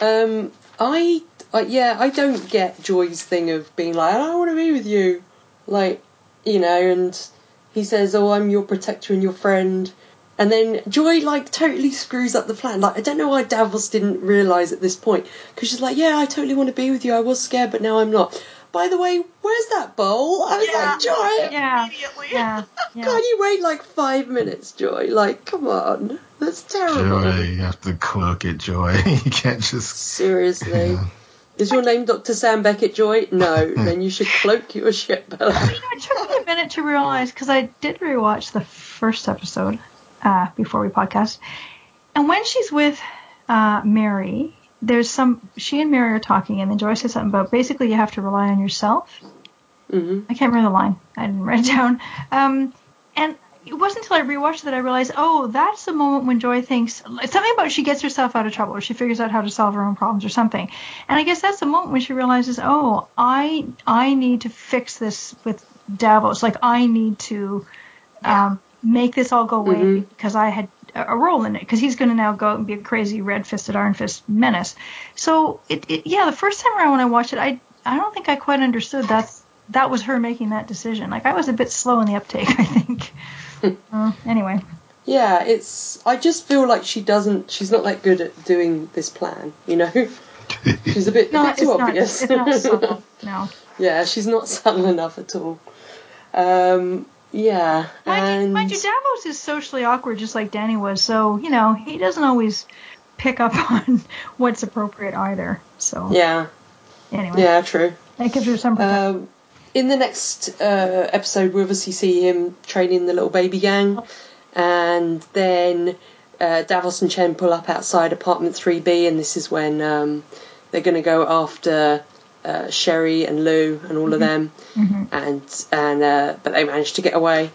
Um, I uh, yeah, I don't get Joy's thing of being like, I don't want to be with you. Like, you know, and he says, Oh, I'm your protector and your friend. And then Joy, like, totally screws up the plan. Like, I don't know why Davos didn't realise at this point. Because she's like, Yeah, I totally want to be with you. I was scared, but now I'm not. By the way, where's that bowl? I was Yeah. like, Joy, Yeah. Immediately. Yeah. [LAUGHS] yeah. can't you wait like five minutes, Joy? Like, come on. That's terrible. Joy, you have to cloak it, Joy. [LAUGHS] you can't just. Seriously. Yeah. Is your name Dr. Sam Beckett Joy? No. [LAUGHS] then you should cloak your shit, Bella. You know, it took me a minute to realize because I did rewatch the first episode uh, before we podcast, and when she's with uh, Mary, there's some. She and Mary are talking, and then Joy says something about basically you have to rely on yourself. hmm I can't remember the line. I didn't write it down. Um, and it wasn't until I rewatched that I realized, oh, that's the moment when Joy thinks something about she gets herself out of trouble or she figures out how to solve her own problems or something. And I guess that's the moment when she realizes, oh, I I need to fix this with Davos. Like I need to um, make this all go away Mhm. because I had a a role in it because he's going to now go out and be a crazy red-fisted iron fist menace. So it, it yeah, the first time around when I watched it, I I don't think I quite understood that's that was her making that decision. Like I was a bit slow in the uptake, [LAUGHS] I think. [LAUGHS] uh, anyway, Yeah, it's. I just feel like she doesn't. She's not that good at doing this plan, you know? [LAUGHS] She's a bit, a no, bit it's too not. obvious. It's not subtle. No. yeah, she's not subtle enough at all. Um, yeah. Mind, you, mind you, Davos is socially awkward, just like Danny was. So you know he doesn't always pick up [LAUGHS] on what's appropriate either. So yeah, anyway, yeah, true. that gives her some protection. Um, in the next uh, episode, we obviously see him training the little baby gang, and then uh, Davos and Chen pull up outside apartment 3B, and this is when um, they're going to go after uh, Sherry and Lou and all of them, and and uh, but they manage to get away.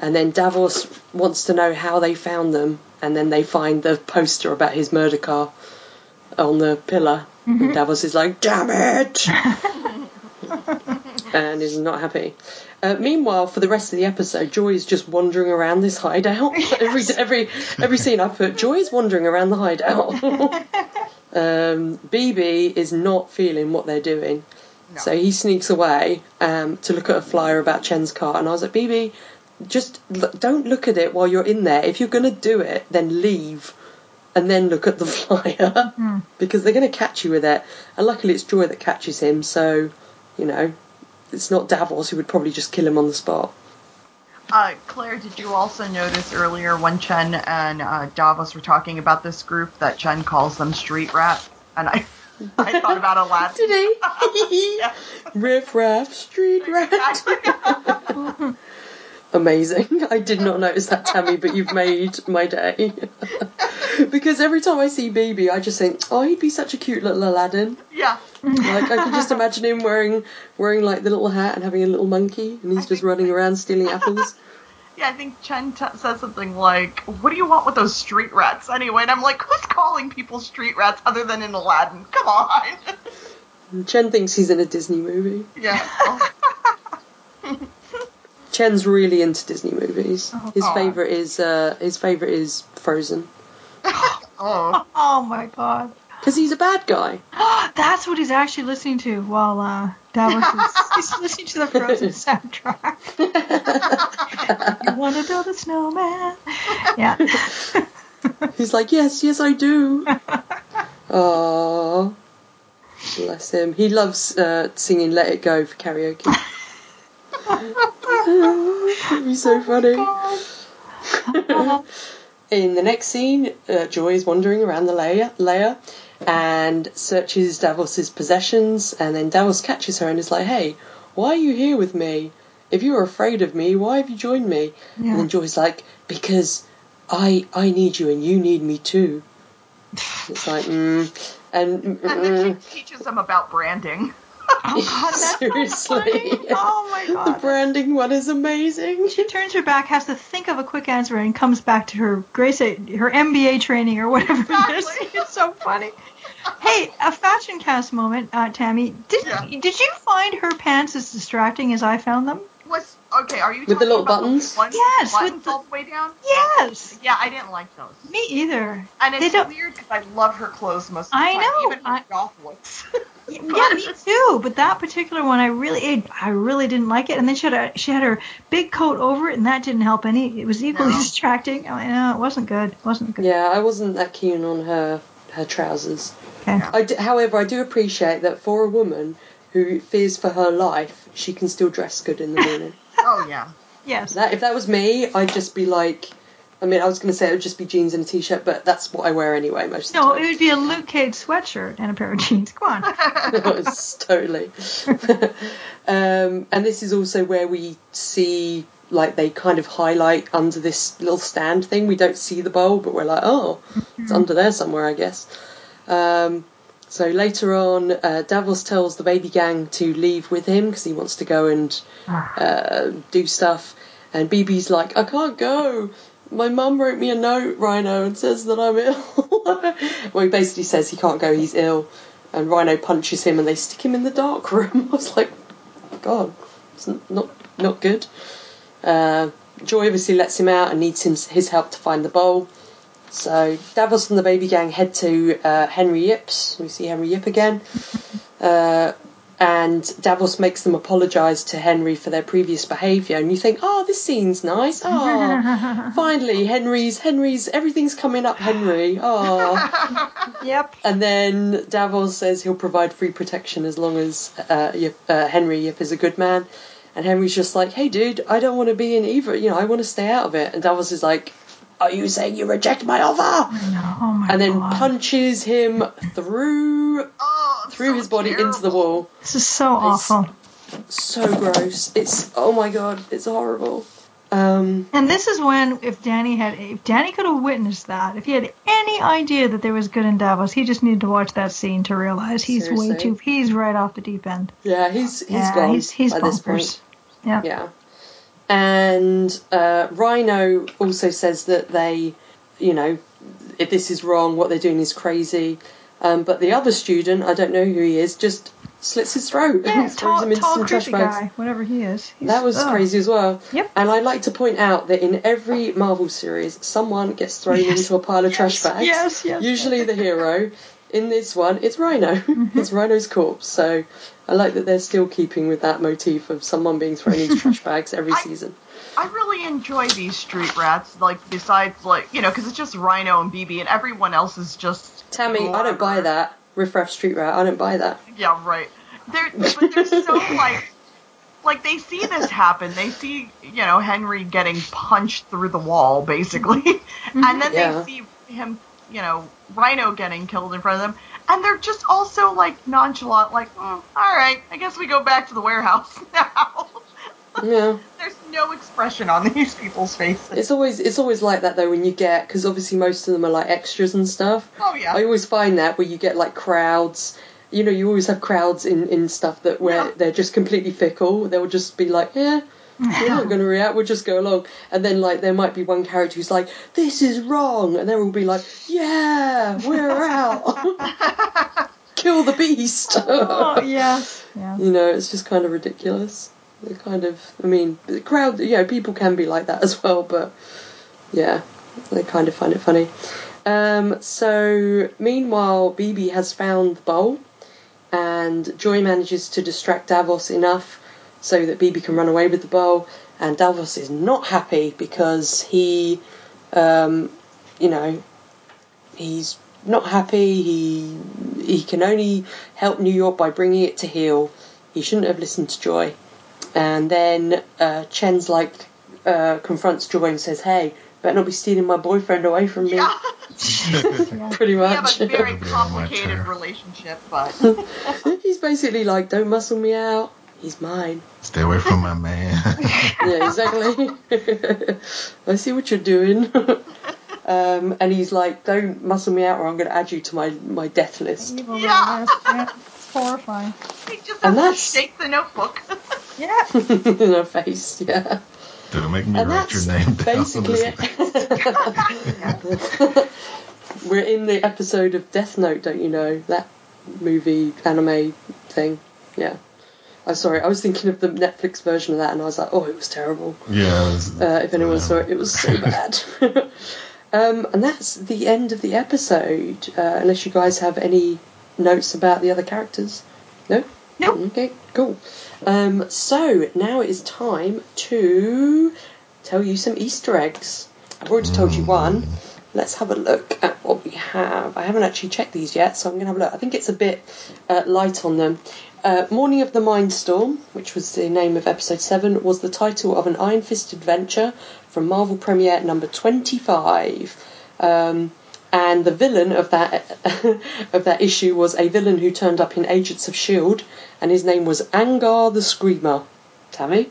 And then Davos wants to know how they found them, and then they find the poster about his murder car on the pillar. And Davos is like, "Damn it!" [LAUGHS] and is not happy. Uh, meanwhile, for the rest of the episode, Joy is just wandering around this hideout. [LAUGHS] every every every scene I put, Joy is wandering around the hideout. [LAUGHS] um, BB is not feeling what they're doing, No. so he sneaks away um, to look at a flyer about Chen's car. And I was like, BB, just l- don't look at it while you're in there. If you're gonna do it, then leave. And then look at the [LAUGHS] flyer because they're going to catch you with it. And luckily, it's Joy that catches him, so you know it's not Davos who would probably just kill him on the spot. Uh, Claire, did you also notice earlier when Chen and uh, Davos were talking about this group that Chen calls them street rats? And I, I thought about Aladdin. Did he? [LAUGHS] Yeah. Riff raff, street rat. [LAUGHS] Amazing. [LAUGHS] I did not notice that, Tammy, but you've made my day. [LAUGHS] because every time I see BB, I just think, oh, he'd be such a cute little Aladdin. yeah. Like I can just imagine him wearing wearing like the little hat and having a little monkey, and he's just running around stealing apples. [LAUGHS] Yeah, I think Chen t- says something like, "What do you want with those street rats anyway?" And I'm like, "Who's calling people street rats other than in Aladdin? Come on." Chen thinks he's in a Disney movie. yeah. Chen's really into Disney movies. His Aw. favorite is uh, his favorite is Frozen [LAUGHS] oh. oh my god. because he's a bad guy. [GASPS] That's what he's actually listening to while uh, Davos is [LAUGHS] he's listening to the Frozen [LAUGHS] soundtrack. you want to build a snowman? Yeah. He's like, yes, yes, I do. Oh, bless him. He loves uh, singing "Let It Go" for karaoke. [LAUGHS] It'd be so funny. [LAUGHS] In the next scene, uh, Joy is wandering around the lair, lair and searches Davos's possessions, and then Davos catches her and is like, "Hey, why are you here with me? If you were afraid of me, why have you joined me?" Yeah. And then Joy's like, "Because I I need you and you need me too." [LAUGHS] It's like, mm, and And mm, then she teaches them about branding. Oh god, that's [LAUGHS] seriously, funny. Oh my [LAUGHS] god. the branding one is amazing. She turns her back, has to think of a quick answer, and comes back to her Grace, her MBA training or whatever it is. Exactly. [LAUGHS] It's so funny. Hey, a fashion cast moment, uh, Tammy. Did Yeah. did you find her pants as distracting as I found them? Was okay? Are you With the little about buttons? The ones Yes, with with buttons the- all the way down. Yes. Yeah, I didn't like those. Me either. And They it's weird because I love her clothes most of the I time, know, even her I- goth looks. Yeah, me too. But that particular one, I really, I really didn't like it. And then she had a, she had her big coat over it, and that didn't help any. It was equally No. [LAUGHS] distracting. I know it wasn't good. It wasn't good. Yeah, I wasn't that keen on her her trousers. Okay. I d- however, I do appreciate that for a woman who fears for her life, she can still dress good in the morning. [LAUGHS] oh yeah. Yes. that if that was me, I'd just be like. I mean, I was going to say it would just be jeans and a t-shirt, but that's what I wear anyway most of the time. No, it would be a Luke Cage sweatshirt and a pair of jeans. Come on. [LAUGHS] [LAUGHS] Totally. [LAUGHS] um, and this is also where we see, like, they kind of highlight under this little stand thing. We don't see the bowl, but we're like, oh, it's under there somewhere, I guess. Um, so later on, uh, Davos tells the baby gang to leave with him because he wants to go and uh, do stuff. And BB's like, I can't go. My mum wrote me a note, Rhino, and says that I'm ill. [LAUGHS] well, he basically says he can't go, he's ill. And Rhino punches him and they stick him in the dark room. [LAUGHS] I was like, God, it's not, not good. Uh, Joy obviously lets him out and needs him, his help to find the bowl. So Davos and the baby gang head to uh, Henry Yips. We see Henry Yip again. Uh, and Davos makes them apologise to Henry for their previous behaviour. And you think, oh, this scene's nice. Oh, [LAUGHS] finally, Henry's, Henry's, everything's coming up, Henry. Oh. [LAUGHS] Yep. And then Davos says he'll provide free protection as long as uh, Yip, uh, Henry Yip is a good man. And Henry's just like, hey, dude, I don't want to be in either. You know, I want to stay out of it. And Davos is like, are you saying you reject my offer? No, oh my And then god. punches him through Oh, through so his body into the wall. This is so awful. So gross. It's oh my god, it's horrible. Um, And this is when, if Danny had, if Danny could have witnessed that, if he had any idea that there was good in Davos, he just needed to watch that scene to realize he's way too, he's right off the deep end. yeah, he's he's yeah, gone he's he's by this bonkers. point. Yeah. Yeah. And uh, Rhino also says that they, you know, if this is wrong, what they're doing is crazy. Um, but the other student, I don't know who he is, just slits his throat Yeah, and throws tall, him into tall, some trash bags. guy, whatever he is. That was crazy as well. Yep. And I'd like to point out that in every Marvel series, someone gets thrown Yes. into a pile of trash bags. yes, yes, Usually the hero. In this one, it's Rhino. Mm-hmm. [LAUGHS] It's Rhino's corpse. So I like that they're still keeping with that motif of someone being thrown into trash [LAUGHS] bags every I- season. I really enjoy these street rats. Like besides, like you know, because it's just Rhino and BB, and everyone else is just. Tammy, I don't buy that. Riff Raff Street Rat, I don't buy that. Yeah, right. They're but they're so [LAUGHS] like like they see this happen. They see, you know, Henry getting punched through the wall basically. [LAUGHS] and then Yeah. they see him, you know, Rhino getting killed in front of them. And they're just also like nonchalant like, mm, "All right, I guess we go back to the warehouse [LAUGHS] now." Yeah. [LAUGHS] There's no expression on these people's faces. It's always it's always like that though when you get because obviously most of them are like extras and stuff. oh yeah. I always find that where you get like crowds. You know, you always have crowds in, in stuff that where Yeah. they're just completely fickle. They'll just be like, yeah, we're not going to react. We'll just go along. And then like there might be one character who's like, this is wrong, and they'll all be like, yeah, we're out. [LAUGHS] Kill the beast. [LAUGHS] Oh, yes. Yeah. you know, it's just kind of ridiculous. They're kind of, I mean, the crowd, you know, people can be like that as well, but yeah, they kind of find it funny. Um, so, meanwhile, BB has found the bowl, and Joy manages to distract Davos enough so that BB can run away with the bowl, and Davos is not happy because he, um, you know, he's not happy. He he can only help New York by bringing it to heel. He shouldn't have listened to Joy. And then uh, Chen's like uh, confronts Joy and says, "Hey, better not be stealing my boyfriend away from me." yeah. [LAUGHS] Pretty We have much. a very Everybody on my complicated relationship, but [LAUGHS] He's basically like, "Don't muscle me out. He's mine." Stay away from my man. [LAUGHS] yeah, exactly. [LAUGHS] I see what you're doing. [LAUGHS] um, and he's like, "Don't muscle me out, or I'm going to add you to my my death list." Evil Yeah. Yeah. It's horrifying. he just And has to that's- shake the notebook. Yeah. in her face, yeah. Don't make me And write your name down. basically on this it. We're in the episode of Death Note, don't you know? That movie, anime thing. Yeah. I'm sorry, I was thinking of the Netflix version of that, and I was like, oh, it was terrible. Yeah. was- Uh, if anyone saw it, it was so [LAUGHS] bad. [LAUGHS] um, and that's the end of the episode. Uh, unless you guys have any notes about the other characters. No. Nope. Okay. Cool. Um, so now it is time to tell you some Easter eggs. I've already told you one. Let's have a look at what we have. I haven't actually checked these yet, so I'm going to have a look. I think it's a bit uh, light on them. Uh, Morning of the Mindstorm, which was the name of episode 7, was the title of an Iron Fist adventure from Marvel Premiere number 25. Um, and the villain of that [LAUGHS] of that issue was a villain who turned up in Agents of Shield, and his name was Angar the Screamer. Tammy,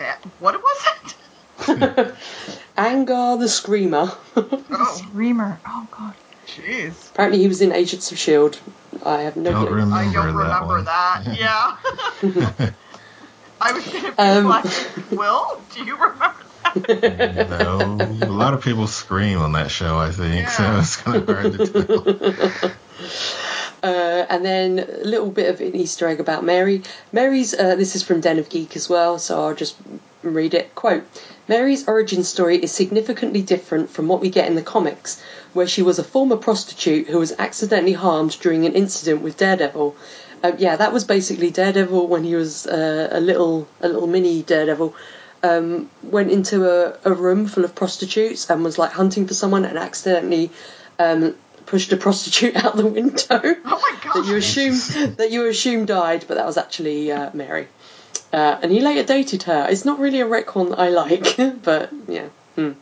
Eh, What was it? [LAUGHS] Angar the Screamer. Oh, Screamer. Oh god. Jeez. Apparently, he was in Agents of Shield. I have no Don't clue. remember I don't that remember one. that. [LAUGHS] Yeah. [LAUGHS] I was gonna be Um, like, Will, do you remember that? [LAUGHS] no, a lot of people scream on that show. I think so. It's kind of hard to tell. Uh, and then a little bit of an Easter egg about Mary. Mary's, uh, this is from Den of Geek as well, so I'll just read it. Quote Mary's origin story is significantly different from what we get in the comics, where she was a former prostitute who was accidentally harmed during an incident with Daredevil. Uh, yeah, that was basically Daredevil when he was uh, a little, a little mini Daredevil. Um, went into a, a room full of prostitutes and was like hunting for someone and accidentally um, pushed a prostitute [LAUGHS] out the window Oh my god. that you assume that you assume died, but that was actually uh, Mary. Uh, and he later dated her. It's not really a retcon I like, [LAUGHS] but yeah. Hmm.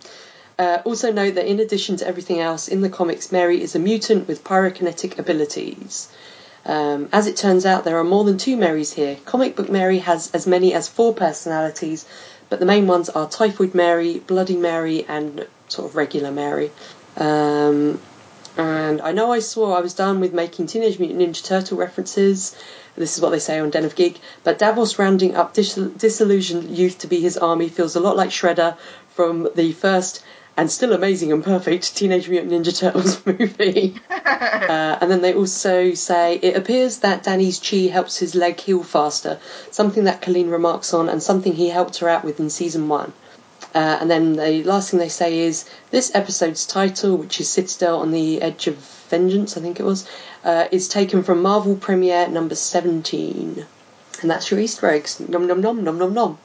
Uh, also note that in addition to everything else in the comics, Mary is a mutant with pyrokinetic abilities. Um, as it turns out, there are more than two Marys here. Comic book Mary has as many as four personalities, but the main ones are Typhoid Mary, Bloody Mary, and sort of regular Mary. Um, and I know I swore I was done with making Teenage Mutant Ninja Turtle references. This is what they say on Den of Geek. But Davos rounding up dis- disillusioned youth to be his army feels a lot like Shredder from the first and still amazing and perfect Teenage Mutant Ninja Turtles [LAUGHS] movie. [LAUGHS] uh, and then they also say it appears that Danny's chi helps his leg heal faster, something that Colleen remarks on and something he helped her out with in season one. Uh, and then the last thing they say is this episode's title, which is Citadel on the Edge of Vengeance, I think it was, uh, is taken from Marvel Premiere number 17. And that's your Easter eggs. Nom nom nom nom nom nom.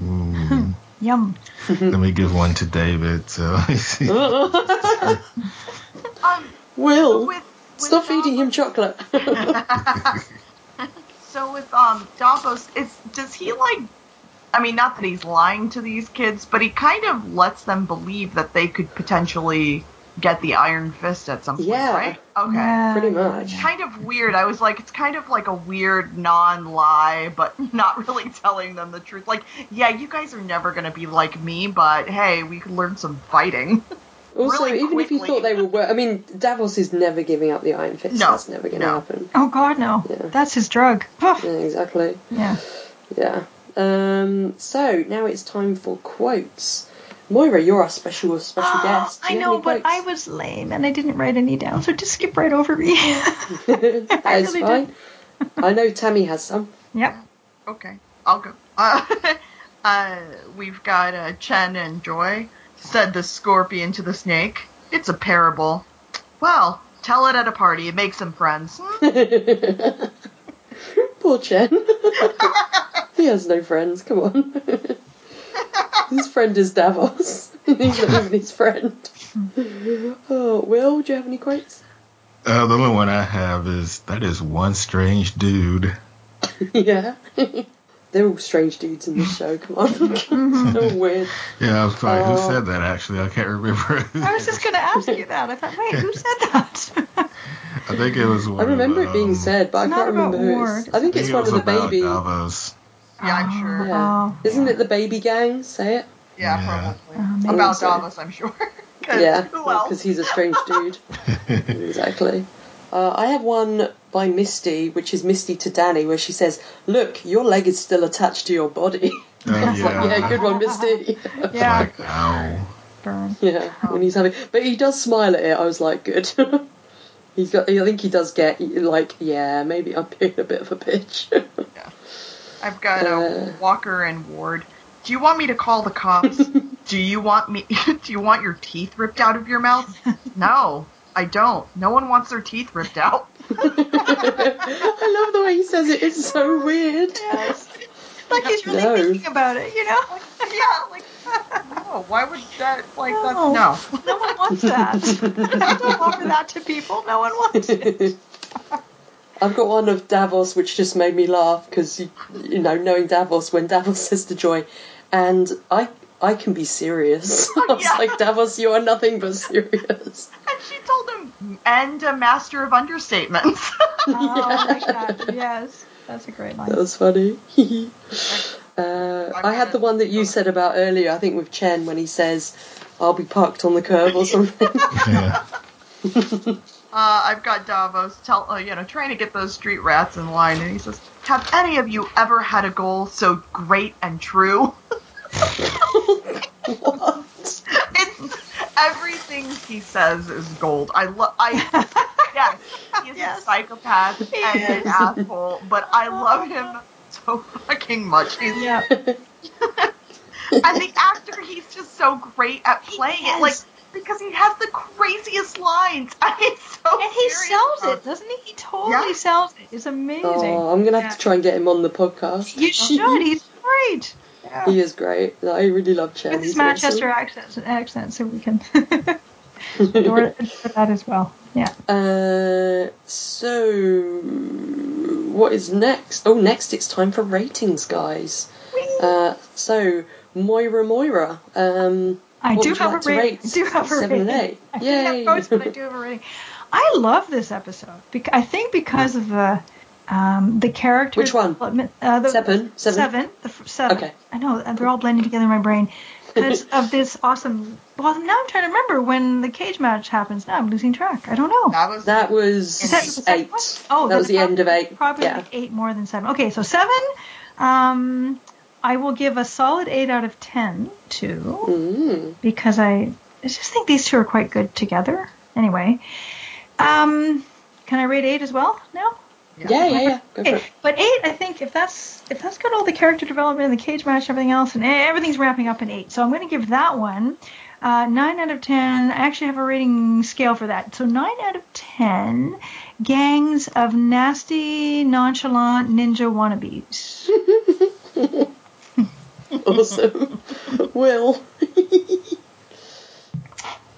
Mm. [LAUGHS] Yum. Let me give one to David. So [LAUGHS] [LAUGHS] Um, Will, with, with stop feeding him chocolate. So with um Davos, is does he like? I mean, not that he's lying to these kids, but he kind of lets them believe that they could potentially get the Iron Fist at some point, Yeah. right? Okay. Yeah, Pretty much. yeah. Kind of weird. I was like, it's kind of like a weird non-lie, but [LAUGHS] not really telling them the truth. Like, yeah, you guys are never gonna be like me, but hey, we could learn some fighting. [LAUGHS] Also, really even if you thought they were, wor- I mean, Davos is never giving up the Iron Fist. No, That's never going to no. happen. Oh god, no. Yeah. That's his drug. Yeah, exactly. yeah. Yeah. Um, so now it's time for quotes. Moira, you're our special special Oh, guest. I know, any but I was lame and I didn't write any down, so just skip right over me. that [LAUGHS] [LAUGHS] I is really fine. I know Tammy has some. yep. Okay, I'll go. Uh, [LAUGHS] uh, we've got uh, Chen and Joy. Said the scorpion to the snake. It's a parable. Well, tell it at a party. It makes some friends. Hmm? Poor Chen. He has no friends. Come on. [LAUGHS] his friend is Davos. [LAUGHS] He's not even his friend. oh, Will, do you have any quotes? uh, the only one I have is that is one strange dude. [LAUGHS] yeah. They're all strange dudes in this show. Come on. They're all weird. Yeah, I was like, Oh. who said that? Actually, I can't remember. I was just going to ask you that. I thought, wait, who said that? I think it was one. I remember of, it being um, said, but I can't remember who it war. is. I think it's think it one of the about baby. Davos. Yeah, I'm sure. Yeah. Oh, Isn't it the baby gang? Say it. Yeah, Yeah. probably. Oh, maybe About so. Davos, I'm sure. [LAUGHS] 'Cause Yeah, because else? he's a strange [LAUGHS] dude. exactly. Uh, I have one by Misty, which is Misty to Danny, where she says, "Look, your leg is still attached to your body." [LAUGHS] Oh, It's like, yeah. yeah, good one, Misty. Yeah. Like, ow. Burn. yeah, when he's having, but he does smile at it. I was like, good. he's got. I think he does get like, yeah, maybe I'm being a bit of a bitch. I've got uh, Uh. Walker and Ward. Do you want me to call the cops? [LAUGHS] do you want me? [LAUGHS] do you want your teeth ripped out of your mouth? No, I don't. No one wants their teeth ripped out. [LAUGHS] I love the way he says it. It's so weird. Yes. Like he's really No. thinking about it, you know? yeah, like no. Why would that? Like No. that's no. No one wants that. Don't offer that to people. No one wants it. I've got one of Davos, which just made me laugh because you, you know, knowing Davos, when Davos [LAUGHS] says to Joy, and I, I can be serious. [LAUGHS] I was Yeah. like, Davos, you are nothing but serious. And she told him, and a master of understatements. [LAUGHS] Oh, I like that. Yes. That's a great line. That was funny. uh, I had the one that you said about earlier. I think with Chen when he says, "I'll be parked on the curb" or something. Yeah. Uh, I've got Davos tell, uh, you know, trying to get those street rats in line, and he says, "Have any of you ever had a goal so great and true?" what? [LAUGHS] It's everything he says is gold. I love. I [LAUGHS] yes, he is Yes. a psychopath and an asshole, but I love [LAUGHS] him so fucking much. He's Yeah. and the actor, he's just so great at playing it, like because he has the craziest lines. [LAUGHS] I mean, so And he serious sells about it, doesn't he? He totally Yeah. sells it. It's amazing. Oh, I'm gonna have to try and get him on the podcast. You should. He's great. Yeah. He is great. I really love Chen. With his He's Manchester awesome. accent, accent, so we can [LAUGHS] adore, adore that as well. Yeah. Uh, so what is next? Oh, next it's time for ratings, guys. Uh, so Moira, Moira. Um, I what do would you have a to rating. [LAUGHS] I do have a Seven rating. eight. I didn't have votes, but I do have a rating. I love this episode. Bec- I think because of the um, the character Which one? Uh, the, Seven? Seven? Seven. The f- seven. Okay. I know uh, they're all blending together in my brain because [LAUGHS] of this awesome. Well, now I'm trying to remember when the cage match happens. Now I'm losing track. I don't know. That was That was Is that the second eight. Oh, that was the end of eight. Probably yeah. eight more than seven. Okay, so seven. Um, I will give a solid eight out of ten to Mm. because I, I just think these two are quite good together. Anyway, um, can I rate eight as well now? Yeah, yeah, yeah. For Okay, but eight, I think if that's if that's got all the character development and the cage match, and everything else, and everything's wrapping up in eight, so I'm going to give that one uh, nine out of ten. I actually have a rating scale for that, so nine out of ten. Gangs of nasty, nonchalant ninja wannabes. [LAUGHS] [LAUGHS] Awesome. Will.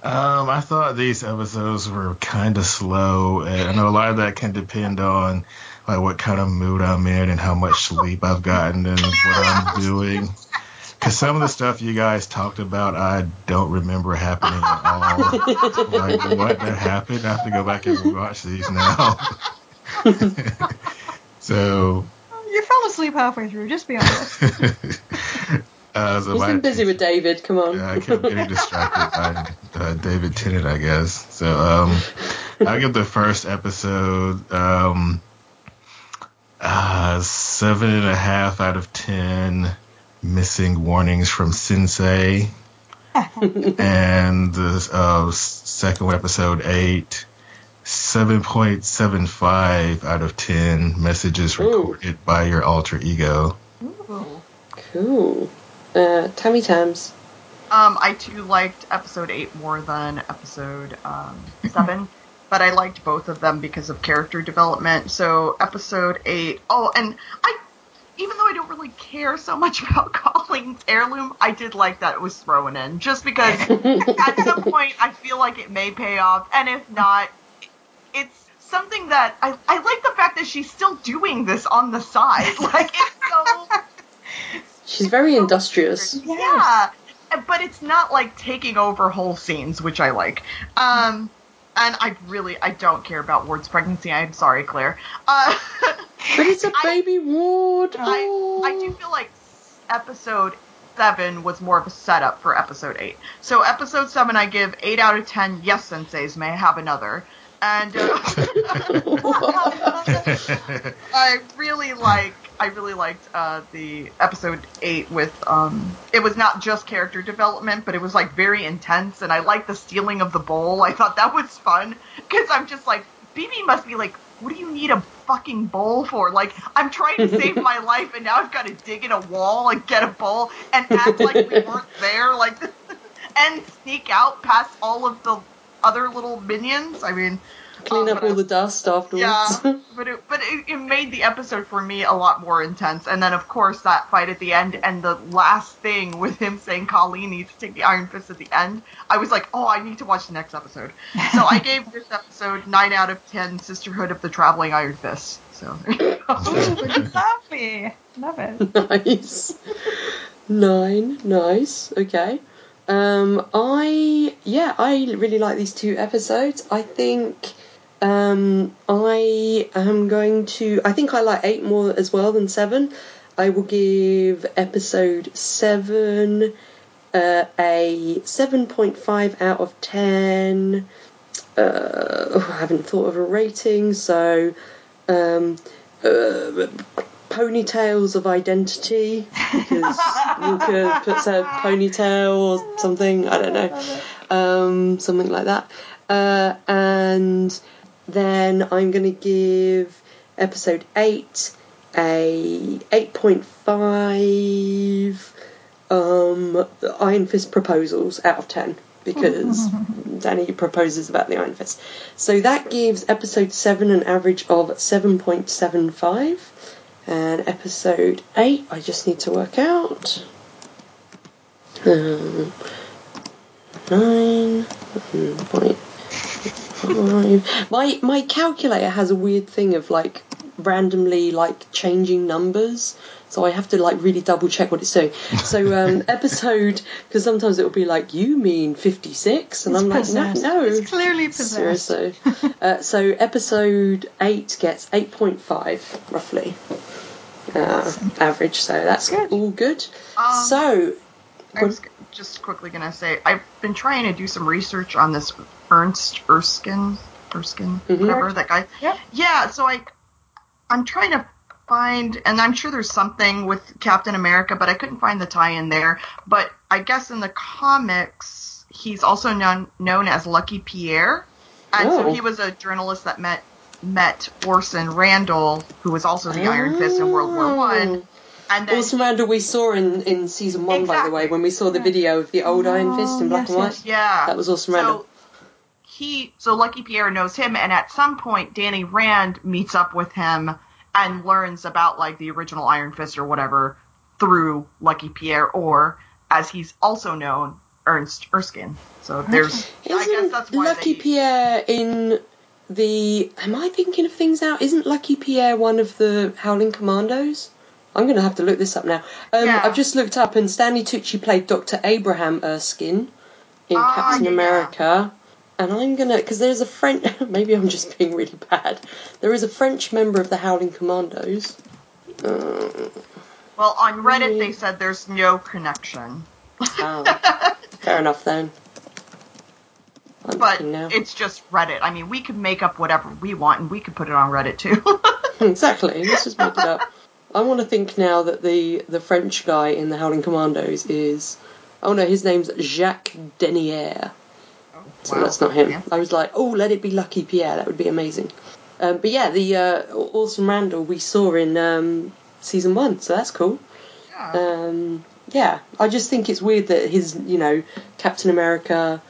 Um, I thought these episodes were kind of slow, and I know a lot of that can depend on like what kind of mood I'm in and how much sleep I've gotten and what I'm doing. Because some of the stuff you guys talked about, I don't remember happening at all. like what that happened, I have to go back and watch these now. [LAUGHS] so, You fell asleep halfway through. Just be honest. [LAUGHS] uh, so He's my been busy with David. Come on. Yeah, I kept getting distracted by uh, David Tennant, I guess. So um, I'll give the first episode um, uh, seven and a half out of ten. Missing warnings from Sensei, [LAUGHS] and the uh, second episode eight. 7.75 out of 10 messages Ooh. recorded by your alter ego. Cool. Uh, Tammy Tams. Um, I too liked episode eight more than episode um, [LAUGHS] seven, but I liked both of them because of character development. So episode 8. Oh, and I, even though I don't really care so much [LAUGHS] about Colleen's heirloom, I did like that it was thrown in, just because [LAUGHS] at some point I feel like it may pay off, and if not, it's something that I, I like the fact that she's still doing this on the side. [LAUGHS] Like it's so [LAUGHS] She's very industrious. yeah, but it's not like taking over whole scenes, which I like. Um, and I really I don't care about Ward's pregnancy. I'm sorry, Claire. Uh, [LAUGHS] But it's a baby ward. I I do feel like episode seven was more of a setup for episode eight. So episode seven, I give eight out of ten. Yes, senseis, may I have another? And uh, [LAUGHS] I really like I really liked uh, the episode eight with um it was not just character development but it was like very intense and I liked the stealing of the bowl I thought that was fun because I'm just like BB must be like what do you need a fucking bowl for? Like, I'm trying to save my [LAUGHS] life, and now I've got to dig in a wall and get a bowl and act like we weren't there, like, [LAUGHS] and sneak out past all of the other little minions. I mean, Clean um, up all I- the dust afterwards. yeah, [LAUGHS] but it, but it, it made the episode for me a lot more intense. And then, of course, that fight at the end and the last thing with him saying Colleen needs to take the Iron Fist at the end. I was like, oh, I need to watch the next episode. So I [LAUGHS] gave this episode nine out of ten. Sisterhood of the Traveling Iron Fist. So Ooh, lovely. [LAUGHS] Love it. nice. Nine. Nice. Okay. Um, I yeah, I really like these two episodes. I think um, I am going to. I think I like eight more as well than seven. I will give episode seven uh, a seven point five out of ten. Uh, I haven't thought of a rating, so um, uh, ponytails of identity because Luca [LAUGHS] puts a ponytail or something. I don't know, um, something like that. Uh, and then I'm going to give episode eight a eight point five. Um, Iron Fist proposals out of ten because [LAUGHS] Danny proposes about the Iron Fist. So that gives episode 7 an average of 7.75. And episode 8, I just need to work out. Um, 9.5. My, my calculator has a weird thing of like randomly like changing numbers. So I have to like really double check what it's doing. So um, [LAUGHS] episode, because sometimes it will be like, you mean 56? And It's I'm like, possessed. no, no. It's clearly possessed. Seriously. uh, so episode 8 gets 8.5 roughly. Uh, average, so that's Good. all good. Um, so, I was just quickly gonna say I've been trying to do some research on this Ernst Erskine, Erskine, Mhm. whatever that guy. Yep. Yeah, so I, I'm trying to find, and I'm sure there's something with Captain America, but I couldn't find the tie-in there. But I guess in the comics, he's also known known as Lucky Pierre, and Oh. so he was a journalist that met met Orson Randall, who was also the Iron Fist in World War One. Oh. And then Orson Randall we saw in, in season one, by the way, when we saw the video of the old Iron Fist in Oh, black yes, and white. Yeah. That was Orson so Randall. he so Lucky Pierre knows him and at some point Danny Rand meets up with him and learns about like the original Iron Fist or whatever through Lucky Pierre or as he's also known Ernst Erskine. So there's I guess Isn't that's why Lucky they, Pierre in the. Am I thinking of things out? Isn't Lucky Pierre one of the Howling Commandos? I'm going to have to look this up now. Um, Yeah. I've just looked up, and Stanley Tucci played Dr. Abraham Erskine in Ah, Captain yeah. America. And I'm going to. Because there's a French. [LAUGHS] maybe I'm just being really bad. There is a French member of the Howling Commandos. Uh, well on Reddit Mm. they said there's no connection. oh, fair enough then. But now. it's just Reddit. I mean, we could make up whatever we want and we could put it on Reddit too. [LAUGHS] [LAUGHS] Exactly. Let's just make it up. I want to think now that the the French guy in the Howling Commandos is. Oh no, his name's Jacques Dernier. So Wow. that's not him. Yeah. I was like, oh, let it be Lucky Pierre. That would be amazing. Um, but yeah, the uh, Orson Randall we saw in um, season one, so that's cool. Yeah. Um, yeah, I just think it's weird that his, you know, Captain America,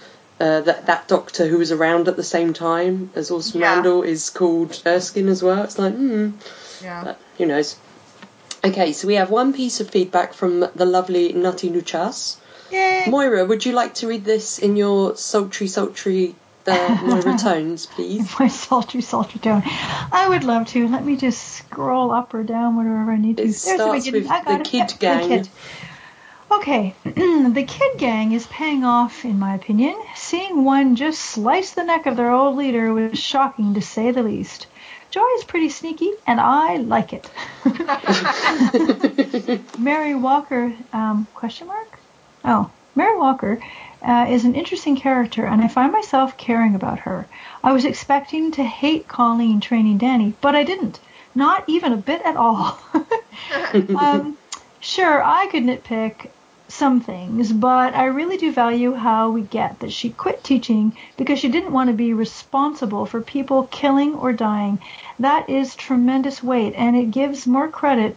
uh, that that Doctor who was around at the same time as Orson Yeah. Randall is called Erskine as well. It's like, hmm. yeah. But who knows? Okay, so we have one piece of feedback from the lovely Nutty Nuchas. Yay! Moira, would you like to read this in your sultry, sultry uh, [LAUGHS] Moira tones, please? My sultry, sultry tone. I would love to. Let me just scroll up or down, whatever I need to. It There's the starts beginning. with I got the it. Kid Gang. The kid. Okay, [CLEARS THROAT] the Kid Gang is paying off, in my opinion. Seeing one just slice the neck of their old leader was shocking, to say the least. Joy is pretty sneaky, and I like it. [LAUGHS] [LAUGHS] Mary Walker, um, question mark? Oh, Mary Walker uh, is an interesting character, and I find myself caring about her. I was expecting to hate Colleen training Danny, but I didn't. Not even a bit at all. [LAUGHS] um, sure, I could nitpick some things, but I really do value how we get that she quit teaching because she didn't want to be responsible for people killing or dying. That is tremendous weight, and it gives more credit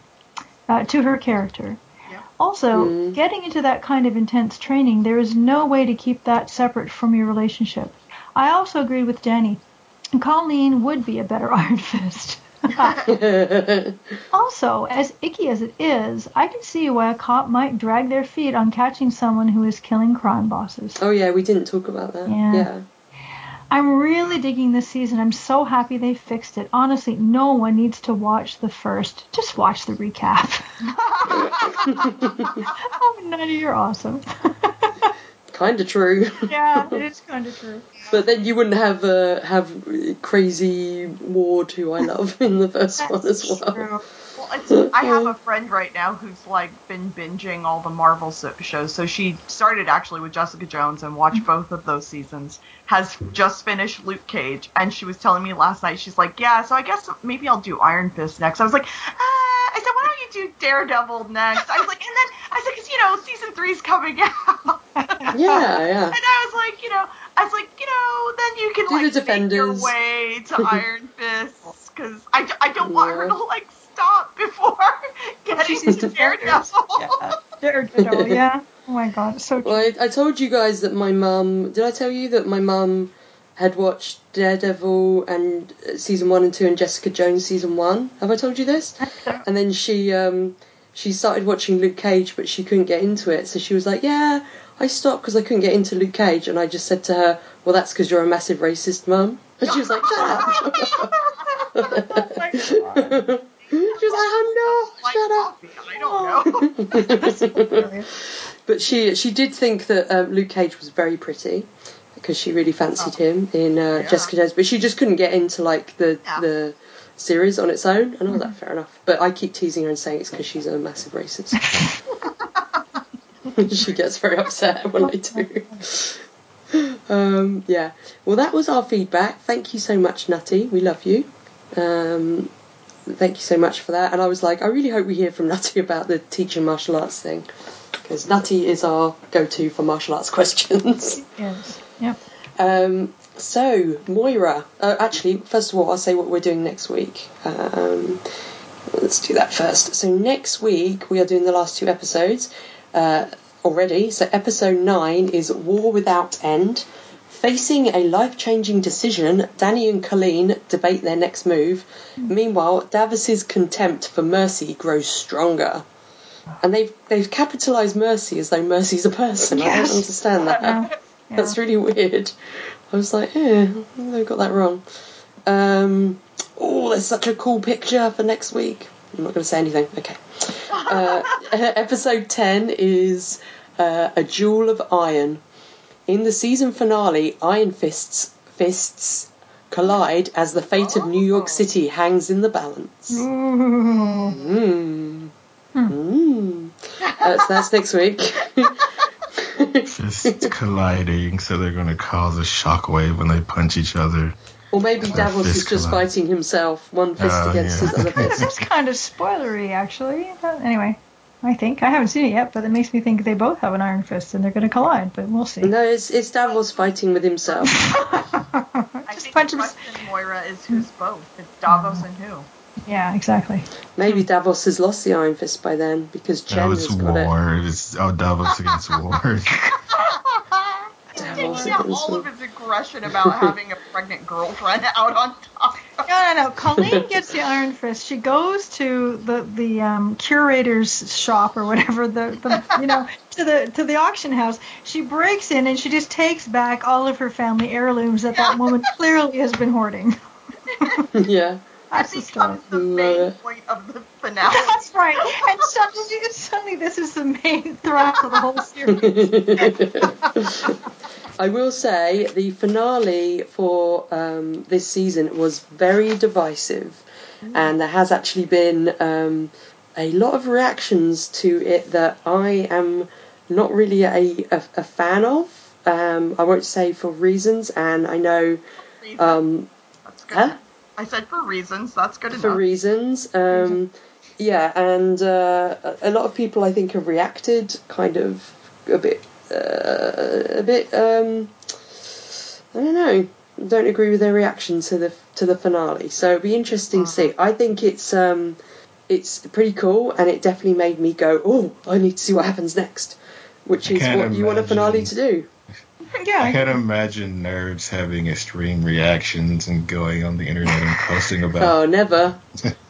uh, to her character. Yep. Also, Mm. getting into that kind of intense training, there is no way to keep that separate from your relationship. I also agree with Danny. Colleen would be a better [LAUGHS] Iron Fist. [LAUGHS] Also, as icky as it is, I can see why a cop might drag their feet on catching someone who is killing crime bosses. oh yeah, we didn't talk about that. Yeah. Yeah. I'm really digging this season. I'm so happy they fixed it. Honestly, no one needs to watch the first. Just watch the recap. [LAUGHS] [LAUGHS] oh, Nutty, you're awesome. Kind of true. yeah, it is kind of true. But then you wouldn't have uh, have crazy Ward, who I love, [LAUGHS] in the first one as well. True. Well, it's, I have a friend right now who's like been binging all the Marvel so- shows. So she started actually with Jessica Jones and watched both of those seasons. Has just finished Luke Cage, and she was telling me last night. She's like, "Yeah, so I guess maybe I'll do Iron Fist next." I was like, ah. "I said, why don't you do Daredevil next?" I was like, and then I said, "Cause you know, season three's coming [LAUGHS] out." Yeah, yeah. And I was like, you know, I was like, you know, then you can Do the like make your Defenders. way to [LAUGHS] Iron Fist because I, I don't want her to like stop before [LAUGHS] getting sees to Defenders. Daredevil. Yeah. [LAUGHS] Daredevil, yeah. Oh my god, it's so true. Well, I, I told you guys that my mum. Did I tell you that my mum had watched Daredevil and uh, season one and two and Jessica Jones season one? Have I told you this? And then she um, she started watching Luke Cage, but she couldn't get into it. So she was like, "Yeah, I stopped because I couldn't get into Luke Cage." And I just said to her, "Well, that's because you're a massive racist, mum." And she was like, "Shut up." [LAUGHS] Oh [LAUGHS] she was like, "I'm not. Like Shut up." I don't know. [LAUGHS] But she she did think that um, Luke Cage was very pretty because she really fancied him in uh, Yeah. Jessica Jones, but she just couldn't get into like the Yeah. the series on its own. And I was like, fair enough. But I keep teasing her and saying it's because she's a massive racist. [LAUGHS] she gets very upset [LAUGHS] when I do. Um, yeah. Well, that was our feedback. Thank you so much, Nutty. We love you. Um, thank you so much for that. And I was like, I really hope we hear from [LAUGHS] Nutty about the teaching martial arts thing because Nutty is our go-to for martial arts questions. Yes. Yep. Um, so, Moira, uh, actually, first of all, I'll say what we're doing next week. Um, let's do that first. So, next week, we are doing the last two episodes uh, already. So, episode 9 is War Without End. Facing a life changing decision, Danny and Colleen debate their next move. Meanwhile, Davos's contempt for Mercy grows stronger. And they've they've capitalised Mercy as though Mercy's a person. I don't understand that. Yeah. Yeah. [LAUGHS] That's really weird. I was like, eh, they got that wrong. Um, oh, there's such a cool picture for next week. I'm not going to say anything. Okay. Uh, [LAUGHS] episode 10 is uh, A Jewel of Iron. In the season finale, Iron Fists fists collide as the fate of New York City hangs in the balance. Mm. Mm. Uh, so that's next week. [LAUGHS] Fists colliding, so they're going to cause a shockwave when they punch each other. Or maybe Their Davos is just collide. fighting himself, one fist Oh, against yeah. his other [LAUGHS] fist. That's kind of spoilery, actually. But anyway, I think I haven't seen it yet, but it makes me think they both have an Iron Fist and they're going to collide. But we'll see. No, it's, it's Davos fighting with himself. [LAUGHS] I Just think punch the him. Moira, is who's both? It's Davos and who? Yeah, exactly. Maybe Davos has lost the Iron Fist by then because oh, Jen No, has it's got it. Ward. It's oh, Davos against Ward. [LAUGHS] Taking Davos out all of his aggression about [LAUGHS] having a pregnant girlfriend [LAUGHS] out on top. No, no, no. Colleen [LAUGHS] gets the Iron Fist. She goes to the the um, curator's shop or whatever the, the you know to the to the auction house. She breaks in and she just takes back all of her family heirlooms that that woman clearly has been hoarding. yeah. That's the story. becomes the main point of the finale. That's right. And suddenly, suddenly, this is the main thrust of the whole series. I will say the finale for um, this season was very divisive, and there has actually been um, a lot of reactions to it that I am not really a, a, a fan of. Um, I won't say for reasons, and I know um, That's good. huh? I said for reasons. That's good enough. for reasons. Um, yeah, and uh, a lot of people I think have reacted kind of a bit, uh, a bit. Um, I don't know. Don't agree with their reaction to the to the finale. So it'd be interesting to see. I think it's um, it's pretty cool, and it definitely made me go, oh, I need to see what happens next, which is can't what you want a finale to do. Yeah. I can't imagine nerds having extreme reactions and going on the internet and posting about. Oh, never.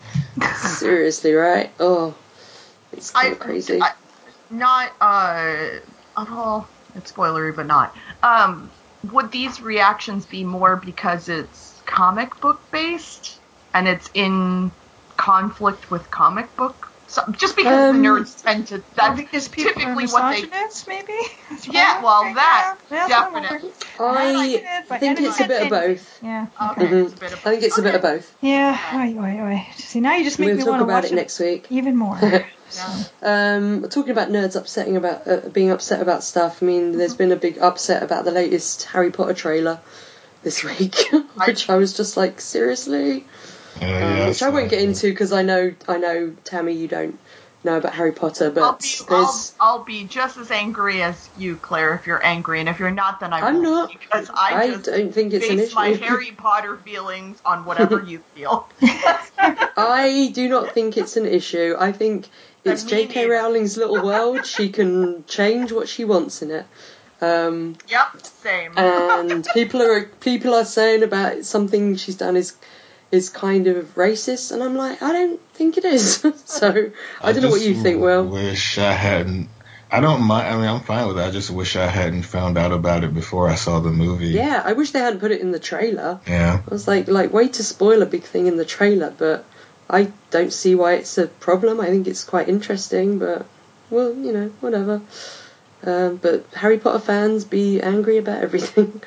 [LAUGHS] Seriously, right? Oh, it's kind I, of crazy. I, not uh, oh, it's spoilery, but not. Um, would these reactions be more because it's comic book based and it's in conflict with comic book? So, just because Um, the nerds tend to. That's because people are typically what they. misogynists, maybe? Yeah, well, thinking. that Yeah, that's I'm definitely. I think it's a bit of both. Yeah. Okay, Mhm. it's a bit of. I think it's a bit of both. Yeah. Oi, oi, oi. See, now you just make We'll me talk want to talk about watch it next week. even more. [LAUGHS] Yeah. Um, talking about nerds upsetting about uh, being upset about stuff. I mean, there's been a big upset about the latest Harry Potter trailer this [LAUGHS] week, which I was just like, seriously, Uh, um, yeah, which I won't get into because I know, I know, Tammy, you don't know about Harry Potter, but I'll be, I'll. I'll be just as angry as you, Claire, if you're angry, and if you're not, then I I'm won't, not. because I, I just don't think it's an base issue. my [LAUGHS] Harry Potter feelings on whatever you feel. [LAUGHS] I do not think it's an issue. I think it's J.K. neither. Rowling's little [LAUGHS] world. She can change what she wants in it. Um, yep, same. and [LAUGHS] people are people are saying about something she's done is is kind of racist, and I'm like, I don't think it is. [LAUGHS] so I don't know what you think. Will wish I hadn't. I don't mind. I mean, I'm fine with it. I just wish I hadn't found out about it before I saw the movie. yeah, I wish they hadn't put it in the trailer. Yeah. I was like, like way to spoil a big thing in the trailer, but I don't see why it's a problem. I think it's quite interesting, but well, you know, whatever. Um, but Harry Potter fans be angry about [LAUGHS] everything,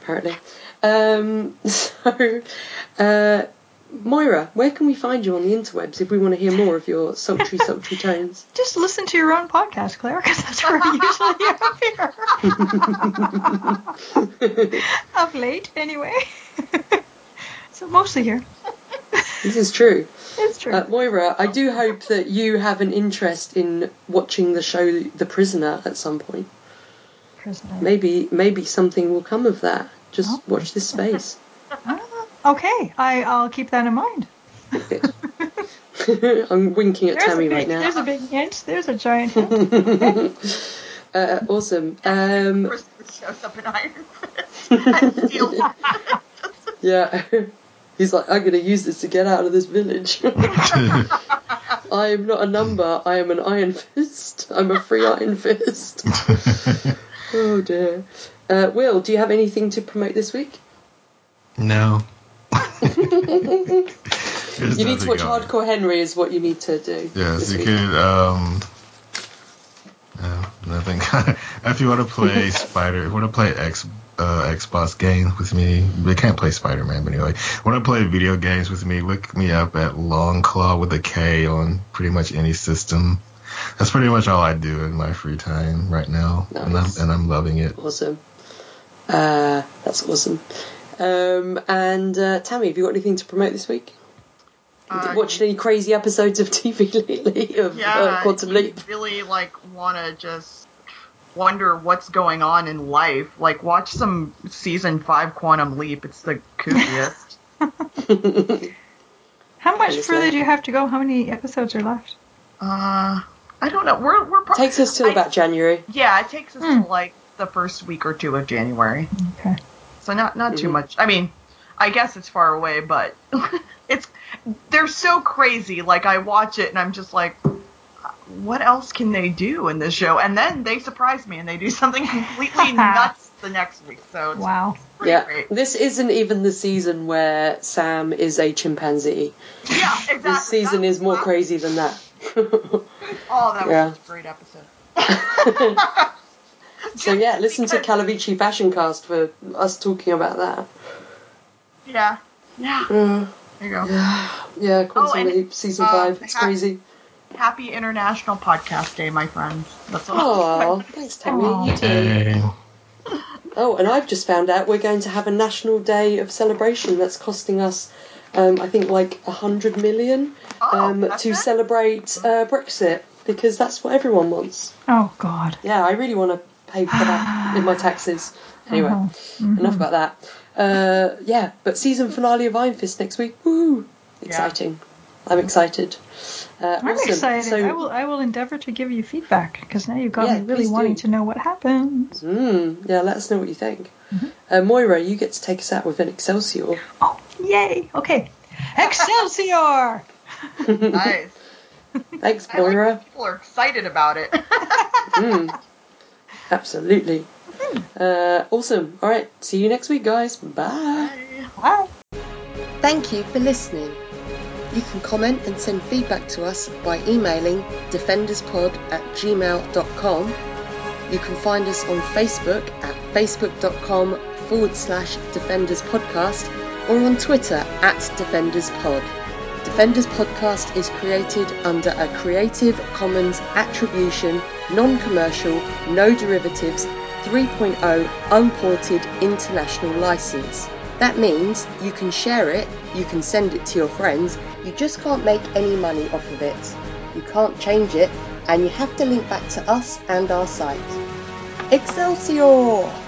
apparently. Um, [LAUGHS] so, uh, Moira, where can we find you on the interwebs if we want to hear more of your sultry, [LAUGHS] sultry tones? Just listen to your own podcast, Claire, because that's where I usually appear. of late, anyway. so mostly here. This is true. It's true. Uh, Moira, I do hope that you have an interest in watching the show The Prisoner at some point. Prisoner. Maybe, maybe something will come of that. Just Oh. watch this space. [LAUGHS] Ah, okay, I, I'll keep that in mind. [LAUGHS] I'm winking at There's Tammy big, right now. There's a big hint. There's a giant hint. [LAUGHS] uh, awesome. Um, Christmas shows up in Iron Fist and steals yeah. He's like, I'm going to use this to get out of this village. [LAUGHS] I am not a number. I am an Iron Fist. I'm a free Iron Fist. [LAUGHS] Oh dear. Uh, Will, do you have anything to promote this week? no. [LAUGHS] You need to watch Hardcore Henry, is what you need to do. Yes, you week. could. Um, no, nothing. if you want to play Spider, if you want to play X uh, Xbox games with me, they can't play Spider Man, but anyway, want to play video games with me? Look me up at Long Claw with a K on pretty much any system. That's pretty much all I do in my free time right now, and I'm and I'm loving it. Awesome. Uh, that's awesome. Um, and uh, Tammy, have you got anything to promote this week? Uh, Watched any crazy episodes of TV [LAUGHS] lately of Yeah, uh, Quantum you Leap? really like want to just wonder what's going on in life. Like, watch some season five Quantum Leap. It's the kooziest. [LAUGHS] How much further do you have to go? How many episodes are left? uh, I don't know. We're we're pro- Takes us till I- about January. yeah. It takes us Hmm. to like the first week or two of January. Okay. So not not too Mhm. much. I mean, I guess it's far away, but [LAUGHS] it's they're so crazy. Like I watch it and I'm just like, what else can they do in this show? And then they surprise me and they do something [LAUGHS] completely [LAUGHS] nuts the next week. So it's Wow. pretty Yeah, great. this isn't even the season where Sam is a chimpanzee. Yeah, exactly. This season That- is more wow. crazy than that. [LAUGHS] Oh, that was Yeah. a great episode. so yeah, listen to Calavicci Fashion Cast for us talking about that. Yeah. Yeah. Uh, There you go. yeah, Quantum Oh, and, Leap season um, five. It's ha- crazy. Happy International Podcast Day, my friends. That's what Oh, thanks, Tammy. Aw. You too. Hey, Oh, and I've just found out we're going to have a national day of celebration that's costing us um, I think like a hundred million Oh, um, that's to it? celebrate uh, Brexit because that's what everyone wants. Oh God. Yeah, I really want to pay for that [SIGHS] in my taxes. Anyway, Uh-huh. enough about that. Uh, yeah, but season finale of Iron Fist next week. Woo! Exciting. I'm excited. Uh, I'm awesome. excited. So, I will. I will endeavor to give you feedback because now you've got Yeah, me really please do. wanting to know what happens. Mm, yeah, let us know what you think. Mm-hmm. Uh, Moira, you get to take us out with an Excelsior. Oh, yay! Okay, Excelsior! [LAUGHS] Nice. Thanks, I like Moira. people are excited about it. [LAUGHS] Mm, absolutely. Uh, awesome. All right. See you next week, guys. Bye. Bye. Thank you for listening. You can comment and send feedback to us by emailing defenderspod at gmail.com. You can find us on Facebook at facebook.com forward slash defenders podcast or on Twitter at defenderspod. Defenders Podcast is created under a Creative Commons Attribution, Non Commercial, No Derivatives 3.0 Unported International License. That means you can share it, you can send it to your friends, you just can't make any money off of it. You can't change it, and you have to link back to us and our site. Excelsior!